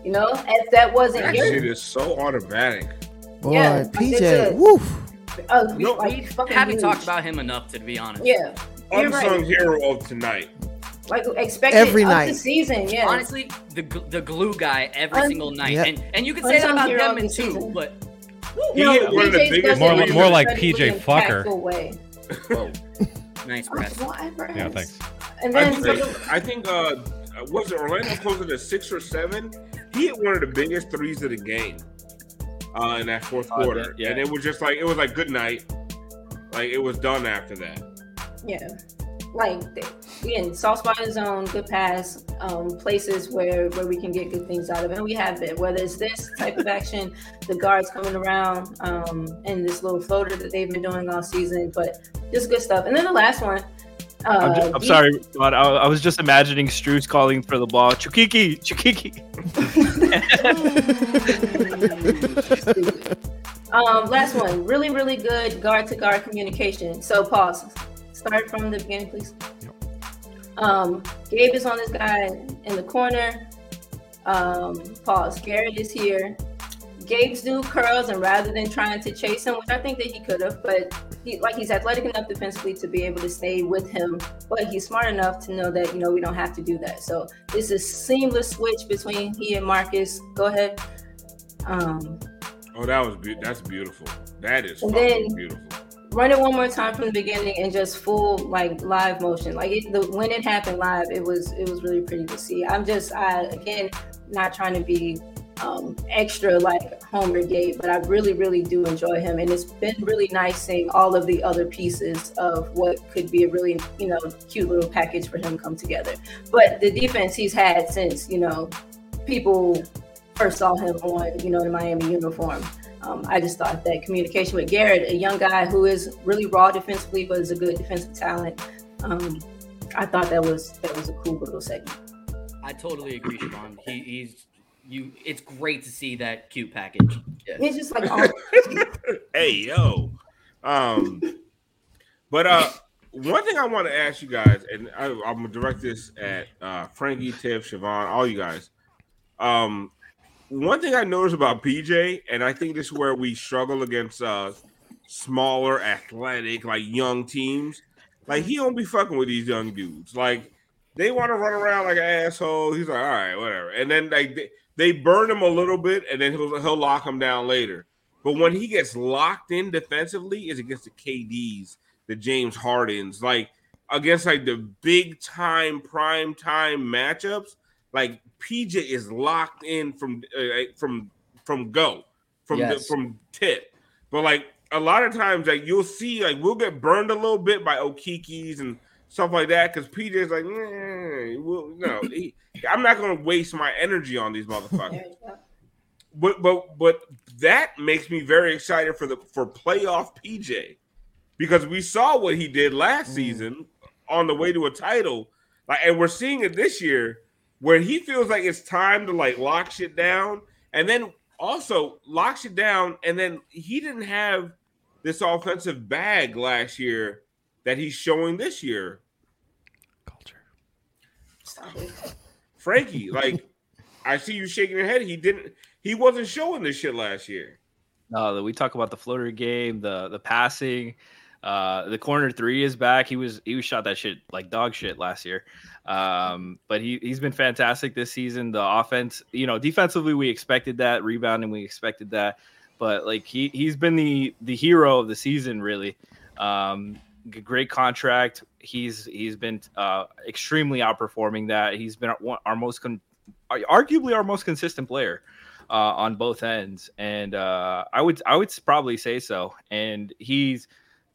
You know, if that wasn't That your, shit is so automatic. Boy, Yeah, like PJ, it's woof. uh, No, like We haven't huge. talked about him enough, to be honest. Yeah, you're Unsung right. hero of tonight. Like expected Every of night. the season, yeah. Honestly, the the glue guy every Un- single night, Yep. and and you can say that about hero of Devin too, season. but He No, hit one of the biggest does More- more like PJ Fucker. impactful Way. nice Oh, press. whatever. Yeah, thanks. And I then think, for I think uh, was it Orlando closer to six or seven? He hit one of the biggest threes of the game uh, in that fourth Oh, quarter, yeah. and it was just like it was like good night. Like it was done after that. Yeah. Like again, soft spot in the zone, good pass, um, places where where we can get good things out of it. And we have it. Whether it's this type of action, the guards coming around, um, and this little floater that they've been doing all season, but just good stuff. And then the last one. Uh, I'm, just, I'm sorry, but I, I was just imagining Strus calling for the ball. Chukiki, Chukiki. Um, last one, really, really good guard to guard communication. So pause. Start from the beginning, please. Um, Gabe is on this guy in the corner. Um, pause. Garrett is here. Gabe's do curls, and rather than trying to chase him, which I think that he could have, but he like he's athletic enough defensively to be able to stay with him, but he's smart enough to know that you know we don't have to do that. So this is seamless switch between he and Marcus. Go ahead. Um, Oh, that was be- that's beautiful. That is fucking then- beautiful. Run it one more time from the beginning and just full like live motion. Like it, the, when it happened live it was it was really pretty to see. I'm just i again not trying to be um extra like homer gate but i really really do enjoy him. And it's been really nice seeing all of the other pieces of what could be a really you know cute little package for him come together. But the defense he's had since you know people first saw him on you know the miami uniform um, I just thought that communication with Garrett, a young guy who is really raw defensively, but is a good defensive talent. Um, I thought that was that was a cool little segment. I totally agree, Siobhan. He, he's you. It's great to see that cute package. Yeah. It's just like oh, hey yo um but uh one thing i want to ask you guys and I, i'm gonna direct this at uh frankie tiff siobhan all you guys um one thing i noticed about pj and i think this is where we struggle against uh smaller athletic like young teams like he don't be fucking with these young dudes. Like they want to run around like an asshole. He's like all right whatever. And then like they, they burn him a little bit and then he'll, he'll lock him down later. But when he gets locked in defensively, is against the KDs, the James Hardens, like against like the big time prime time matchups. Like PJ is locked in from uh, from from go from the, from tip. But like a lot of times, like you'll see, like we'll get burned a little bit by Okekes and stuff like that because PJ's like, "Nah, well, no, he, I'm not gonna waste my energy on these motherfuckers. But but but that makes me very excited for the for playoff PJ because we saw what he did last season on the way to a title, like, and we're seeing it this year where he feels like it's time to like lock shit down, and then also lock shit down, and then he didn't have this offensive bag last year that he's showing this year. Culture. Frankie, like, I see you shaking your head. He didn't. He wasn't showing this shit last year. No, we talk about the floater game, the the passing, uh, the corner three is back. He was he was shot that shit like dog shit last year, um, but he he's been fantastic this season. The offense, you know, defensively we expected that, rebounding we expected that, but like he he's been the the hero of the season really. Um, great contract. He's he's been uh, extremely outperforming that. He's been one, our most con- arguably our most consistent player uh, on both ends, and uh, I would I would probably say so. And he's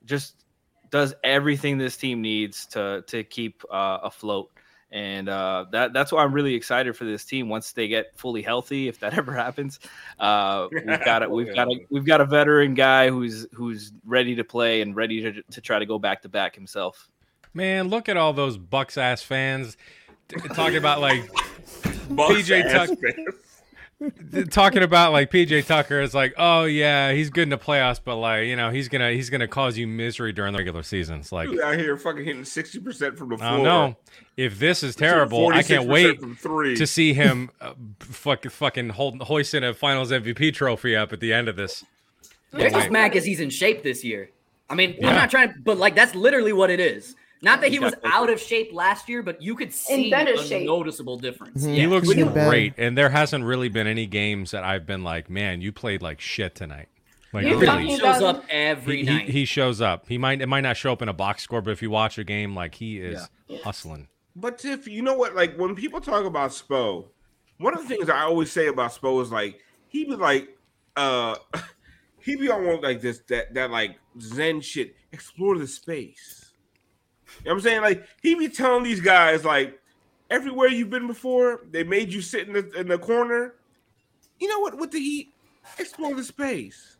just does everything this team needs to to keep uh, afloat, and uh, that that's why I'm really excited for this team once they get fully healthy. If that ever happens, uh, we've got it. We've got a we've got a veteran guy who's who's ready to play and ready to to try to go back to back himself. Man, look at all those Bucks ass fans t- talking about like Bucks PJ ass Tuck- fans. Talking about like PJ Tucker is like, oh yeah, he's good in the playoffs, but like you know he's gonna he's gonna cause you misery during the regular season. It's like Dude out here fucking hitting sixty percent from the floor. I don't know if this is terrible. I can't wait from three. to see him uh, fucking fucking hold, hoisting a Finals MVP trophy up at the end of this. They're just mad because he's in shape this year. I mean, Yeah. I'm not trying, but like that's literally what it is. Not that he He's was got out of shape last year, but you could see a shape. noticeable difference. Mhm. Yeah. He looks When great, and there hasn't really been any games that I've been like, man, you played like shit tonight. Like You're really, He shows up every he, night. he, he shows up. He might it might not show up in a box score, but if you watch a game, like he is Yeah. hustling. But Tiff, you know what? Like when people talk about Spo, one of the things I always say about Spo is like he be like, uh, he be on like this that that like Zen shit. Explore the space. You know what I'm saying? Like he be telling these guys like everywhere you've been before, they made you sit in the in the corner. You know what? With the Heat, explore the space.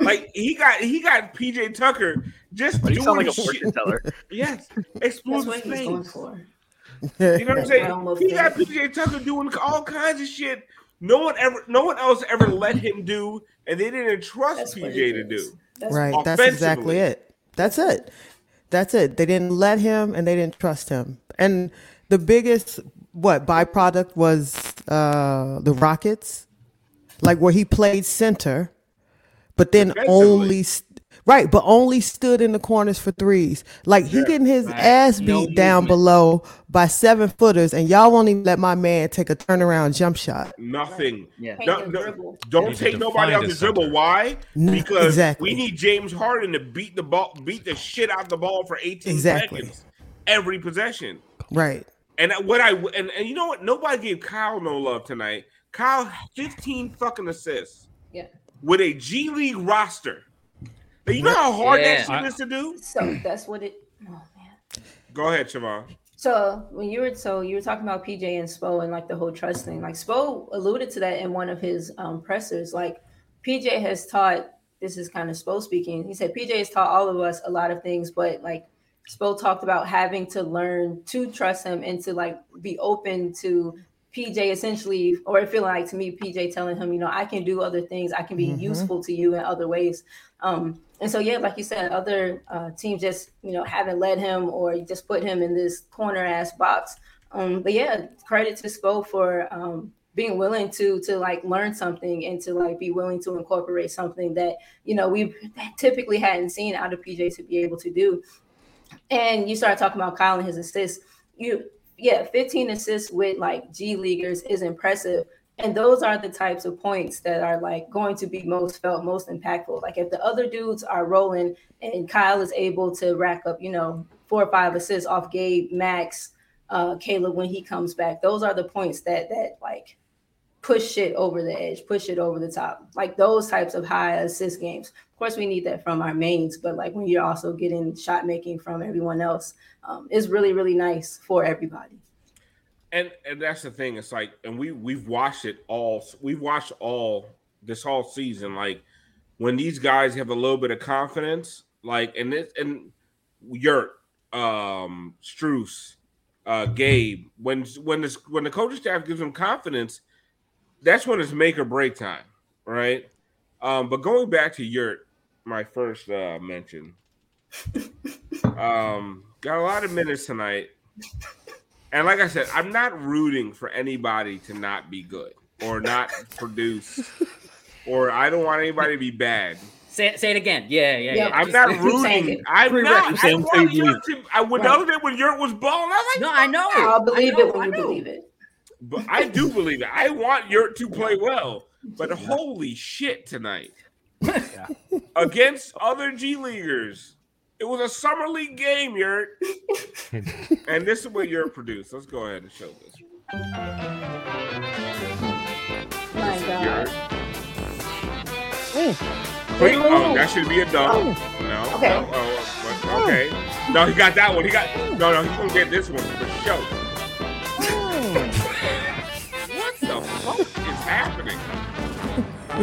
Like he got he got PJ Tucker just But you doing sound like a shit. fortune teller. Yes, explore That's the what he's going space. for. You know what I'm saying? He got. PJ Tucker doing all kinds of shit. No one ever, no one else ever let him do, and they didn't trust That's PJ to do. That's Right. That's exactly it. That's it. That's it. They didn't let him and they didn't trust him. And the biggest what byproduct was uh the Rockets, like where he played center, but then only right, but only stood in the corners for threes. Like he getting his ass beat No down movement. below by seven footers, and y'all won't even let my man take a turnaround jump shot. Nothing. Yeah. No- no- don't He's take nobody off defined the dribble. center. Why? Because exactly. we need James Harden to beat the ball, beat the shit out the ball for 18 Exactly. seconds every possession. Right. And what I and, and you know what? Nobody gave Kyle no love tonight. Kyle 15 fucking assists Yeah. with a G League roster. Now, you know how hard Yeah. that shit is to do? So that's what it. Oh man. Go ahead, Siobhan. So when you were so you were talking about PJ and Spo and like the whole trust thing, like Spo alluded to that in one of his um, pressers. Like PJ has taught. This is kind of Spo speaking. He said PJ has taught all of us a lot of things, but like Spo talked about having to learn to trust him and to like be open to PJ essentially, or feeling like to me, PJ telling him, you know, I can do other things, I can be Mhm. useful to you in other ways. Um, and so, yeah, like you said, other uh, teams just, you know, haven't let him or just put him in this corner ass box. Um, but yeah, credit to Spo for um, being willing to to like learn something and to like be willing to incorporate something that you know we typically hadn't seen out of PJ to be able to do. And you started talking about Kyle and his assists. You yeah, 15 assists with like G leaguers is impressive. And those are the types of points that are like going to be most felt, most impactful. Like if the other dudes are rolling and Kyle is able to rack up, you know, four or five assists off Gabe, Max, uh, Caleb when he comes back, those are the points that that like push it over the edge, push it over the top. Like those types of high assist games. Of course, we need that from our mains, but like when you're also getting shot making from everyone else, um, is really really nice for everybody. And and that's the thing. It's like, and we we've watched it all. We've watched all this whole season. Like when these guys have a little bit of confidence, like and this and Yurt, um, Strus, uh, Gabe. When when this when the coaching staff gives them confidence, that's when it's make or break time, right? Um, but going back to Yurt, my first uh, mention, um, got a lot of minutes tonight. And like I said, I'm not rooting for anybody to not be good or not produce, or I don't want anybody to be bad. Say, say it again. Yeah, yeah, Yeah, yeah. I'm Just- not rooting. I'm Pre-rec. not. I say I'm want to. I, when the Right. other day when Yurt was balling, I was like, No, I know. I'll believe know, it when I you know. believe it. But I do believe it. I want Yurt to play well. But holy shit tonight. Against other G Leaguers. It was a summer league game, Yurt. and this is what Yurt produced. Let's go ahead and show this. My God. Yurt. Oh. Wait, oh, oh, that should be a dunk. Oh. No. Okay. No, oh, but- okay. No, he got that one. He got no, no. He's gonna get this one for sure. what the fuck is happening?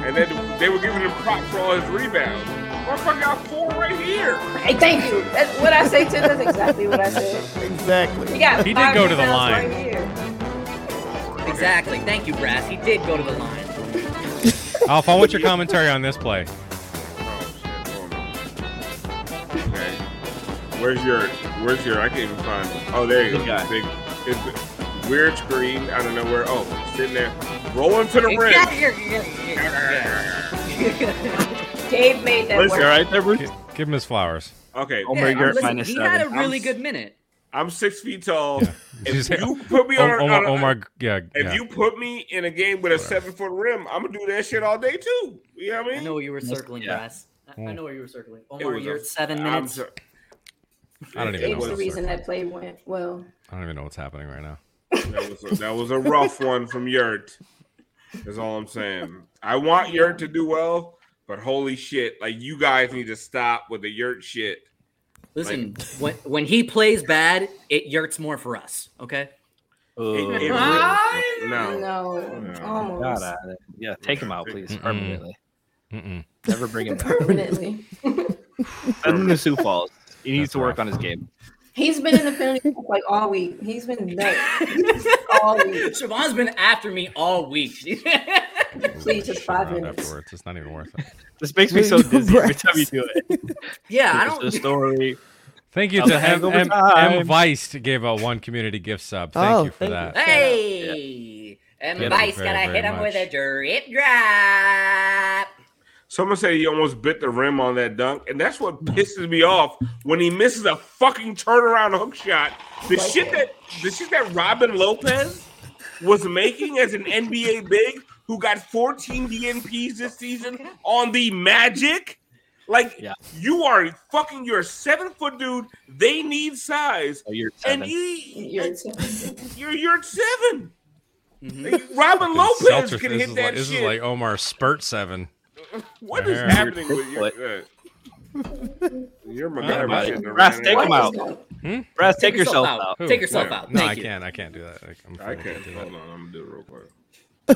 And then they were giving him props for all his rebounds. Motherfucker got four right here. Hey, thank you. That's what I say to That's exactly what I said. Exactly. You got He did five go to the rebounds line. Right here. Exactly. Thank you, Brass. He did go to the line. Alf, I want your commentary on this play. Oh shit! Hold on. Okay. Where's your? Where's your? I can't even find. It. Oh, there you go. guy. Big. It's weird screen. I don't know where. Oh, sitting there, rolling to the rim. Gabe made that Listen, work. all right there, Bruce? Give him his flowers. Okay. Omer Yeah, Yurt listen, minus he seven. had a really I'm- good minute. I'm six feet tall. If you put me on, O- on Omer, a- Omer, yeah, if yeah. you put me in a game with a seven foot rim, I'm gonna do that shit all day too. You know what I I know where you were circling, yeah. Brass. I- I hmm. know where you were circling. It Omer, was you're a- at seven minutes. so- I don't even know. It's the What's reason that play went well. I don't even know what's happening right now. That was a, that was a rough one from Yurt. That's all I'm saying. I want Yurt to do well, but holy shit, like you guys need to stop with the Yurt shit. Listen, when when he plays bad, it yurts more for us. Okay. It- it Ah! really- no. No, almost God, uh, yeah, take him out, please, Mm-mm. permanently. Mm-mm. Never bring him back. permanently. Send him to Sioux Falls. He needs That's to work rough. on his game. He's been in the penalty box like all week. He's been nuts all week. Siobhan's been after me all week. Please, just five Around minutes. afterwards. It's not even worth it. This makes me so dizzy every time you do it. yeah, I It's don't. the story. Thank you to M, hangover M, time. M Vice gave out one community gift sub. Thank Oh, you for thank that. Hey, and Get him Vice gotta very hit him with a drip drop. Someone said he almost bit the rim on that dunk, and that's what pisses me off when he misses a fucking turnaround hook shot. The shit that the shit that Robin Lopez was making as an NBA big who got 14 DNPs this season on the Magic. Like Yeah. you are fucking you're a seven foot dude. They need size, Oh, you're and seven. he You're you're you're 7 Mm-hmm. Like, Robin Lopez Seltzer- can hit that like, this shit. is like Omer Yurtseven. What is happening with you? Foot. You're my Think guy. about shitting it. around Brass, take him out. Brass, take yourself out. Who? Take yourself Where? out. No, Thank I you. can't. I can't do that. Like, I'm I can't. do that. Hold on, I'm gonna do it real quick.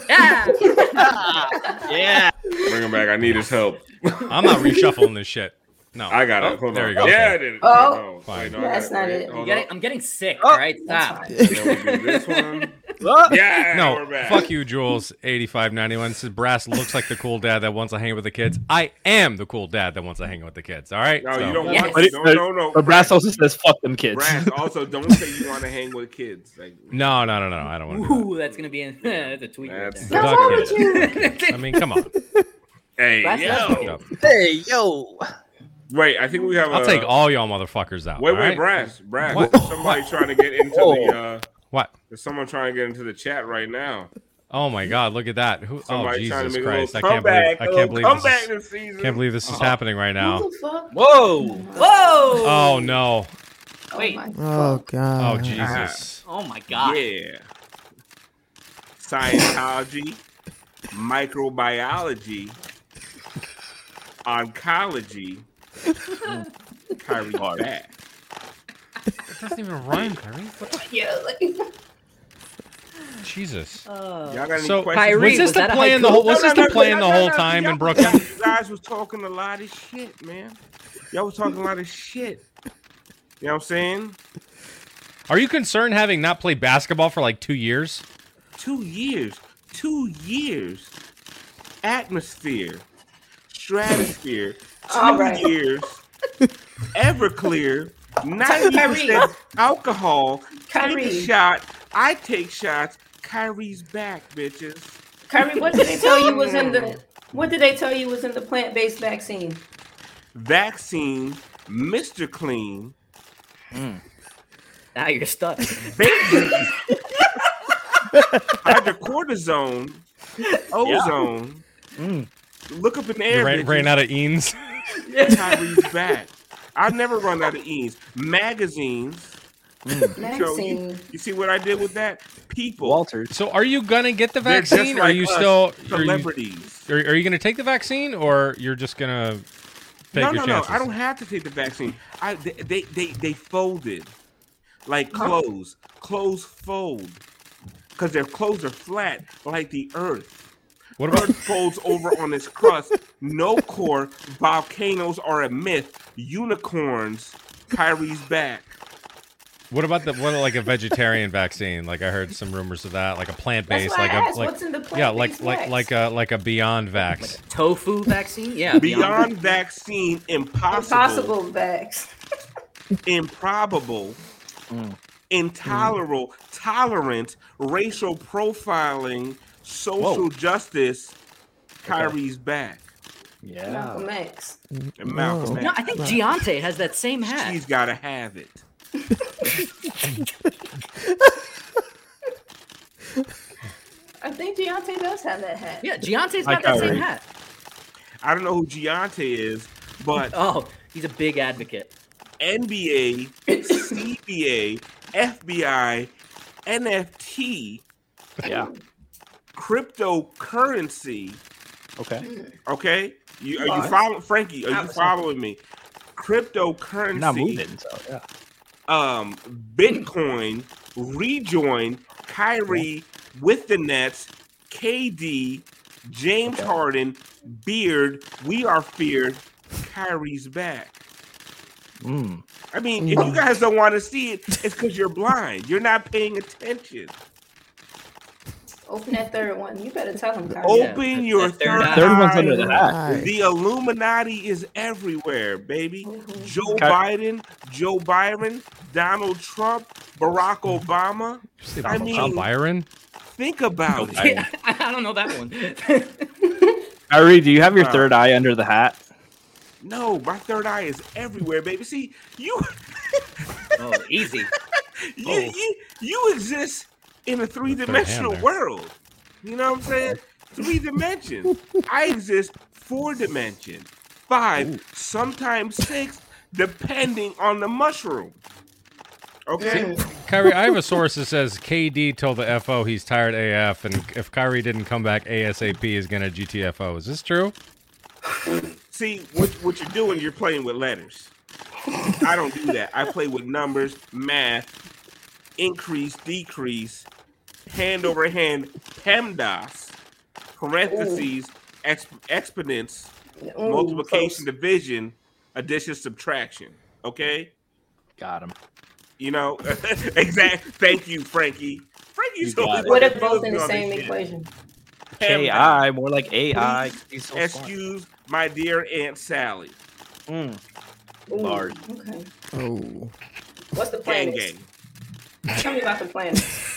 Yeah. Yeah. Bring him back. I need his help. I'm not reshuffling this shit. No, I got it. Oh, Hold there on. you go. Yeah, I did it. Oh. No, Fine. wait, no, I not Wait, it. I'm getting. I'm getting sick. Oh, all right, stop. fine. Then we do this one. Oh, Yeah, No, fuck you, Jules. Eighty-five ninety-one says Brass looks like the cool dad that wants to hang with the kids. I am the cool dad that wants to hang with the kids. All right. No, So- you don't Yes. want. But, no, no, no. but Brass also says fuck them kids. Brass. Also, don't say you want to hang with kids. Like, No, no, no, no. I don't want to. Do Ooh, that's gonna be in, that's a tweet. Right That's- there. What's Duck wrong with kids. you? I mean, come on. hey, Brass yo. Hey, yo. Wait, I think we have. I'll a, take all y'all motherfuckers out. Wait, all wait, right? Brass, Brass. What? Somebody trying to get into the. Uh, What? there's someone trying to get into the chat right now. Oh my God! Look at that. Who? Oh Somebody trying to Jesus make Christ! a I little can't believe. comeback. I a can't believe this. Is, this season. can't believe this is happening right now. What the fuck? Whoa. Whoa! Oh no! Oh Wait. my Oh Oh God. Jesus! Oh my god. Yeah. Scientology, microbiology, oncology. Kyrie back. It doesn't even rhyme, Kyrie. What the Yeah, like, Jesus? Uh, y'all got any So questions? Kyrie, was this was the that a plan? haiku? The whole was No, this the plan the whole time y'all- in Brooklyn? You guys was talking a lot of shit, man. Y'all was talking a lot of shit. You know what I'm saying? Are you concerned having not played basketball for like two years? Two years. Two years. Atmosphere. Stratosphere. Two All right. years. Everclear. Kyrie. 90% alcohol. Take a shot. I take shots. Kyrie's back, bitches. Kyrie, what did they tell you was in the? What did they tell you was in the plant-based vaccine? Vaccine. Mr. Clean. Mm. Now you're stuck. Baby. hydrocortisone, ozone. Mm. Look up in the You air. ran, ran out of Eanes. Kyrie's back. I've never run out of E's. Magazines. So you, you see what I did with that? People. Walters. So are you gonna get the vaccine? or are you us, still are you, celebrities? are, are you gonna take the vaccine or you're just gonna take no, your no, chances? no. I don't have to take the vaccine. I they they they, they folded like clothes. Clothes fold because their clothes are flat like the earth. What about Earth folds over on its crust. No core. Volcanoes are a myth. Unicorns. Kyrie's back. what about the what like a vegetarian vaccine? Like I heard some rumors of that, like a plant based, like I a asked, like what's in the yeah, like like wax? like a like a Beyond Vax. Tofu vaccine? Yeah. Beyond vaccine, impossible, Impossible vax. improbable, mm. intolerable, tolerant, racial profiling, social justice. Kyrie's back. Malcolm Yeah. X. And Malcolm Whoa. X. No, I think Giante has that same hat. She's got to have it. I think Giante does have that hat. Yeah, Giante's got that same Kyrie. hat. I don't know who Giante is, but Oh, he's a big advocate. NBA, CBA, FBI, NFT, Yeah. Cryptocurrency. Okay. Okay, you are you following Frankie? Are you following me? Cryptocurrency. Not moving. So yeah. um, Bitcoin, rejoin, Kyrie with the Nets, KD, James Harden, Beard, we are feared, Kyrie's back. Mm. I mean, if you guys don't want to see it, it's because you're blind. You're not paying attention. Open that third one. You better tell him, Kyrie. Oh. Open the- your third third, eye. Third one's under the hat. The Illuminati is everywhere, baby. Mhm. Joe Ky- Biden, Joe Byron, Donald Trump, Barack Obama. I mean, Byron. think about it. Yeah, I don't know that one. Kyrie, do you have your Uh, third eye under the hat? No, my third eye is everywhere, baby. See, you oh, easy. you, Oh. you you exist in a three dimensional world. You know what I'm saying? Three dimensions. I exist four dimension, five, sometimes six, depending on the mushroom. Okay. Kyrie, I have a source that says KD told the FO he's tired AF, and if Kyrie didn't come back ASAP, is gonna GTFO. Is this true? See what what you're doing? You're playing with letters. I don't do that. I play with numbers, math, increase, decrease, hand over hand, PEMDAS, parentheses, exp- exponents, Ooh, multiplication, close. division, addition, subtraction. Okay, Got him. you know exact. Thank you, Franky. Franky's You got it. What if both in the same equation? PEMDAS. AI, more like AI. Please He's so smart. Excuse my dear Aunt Sally. Mm. Ooh, Bars. Okay. Oh. What's the Gang planet? gang. Tell me about the planet.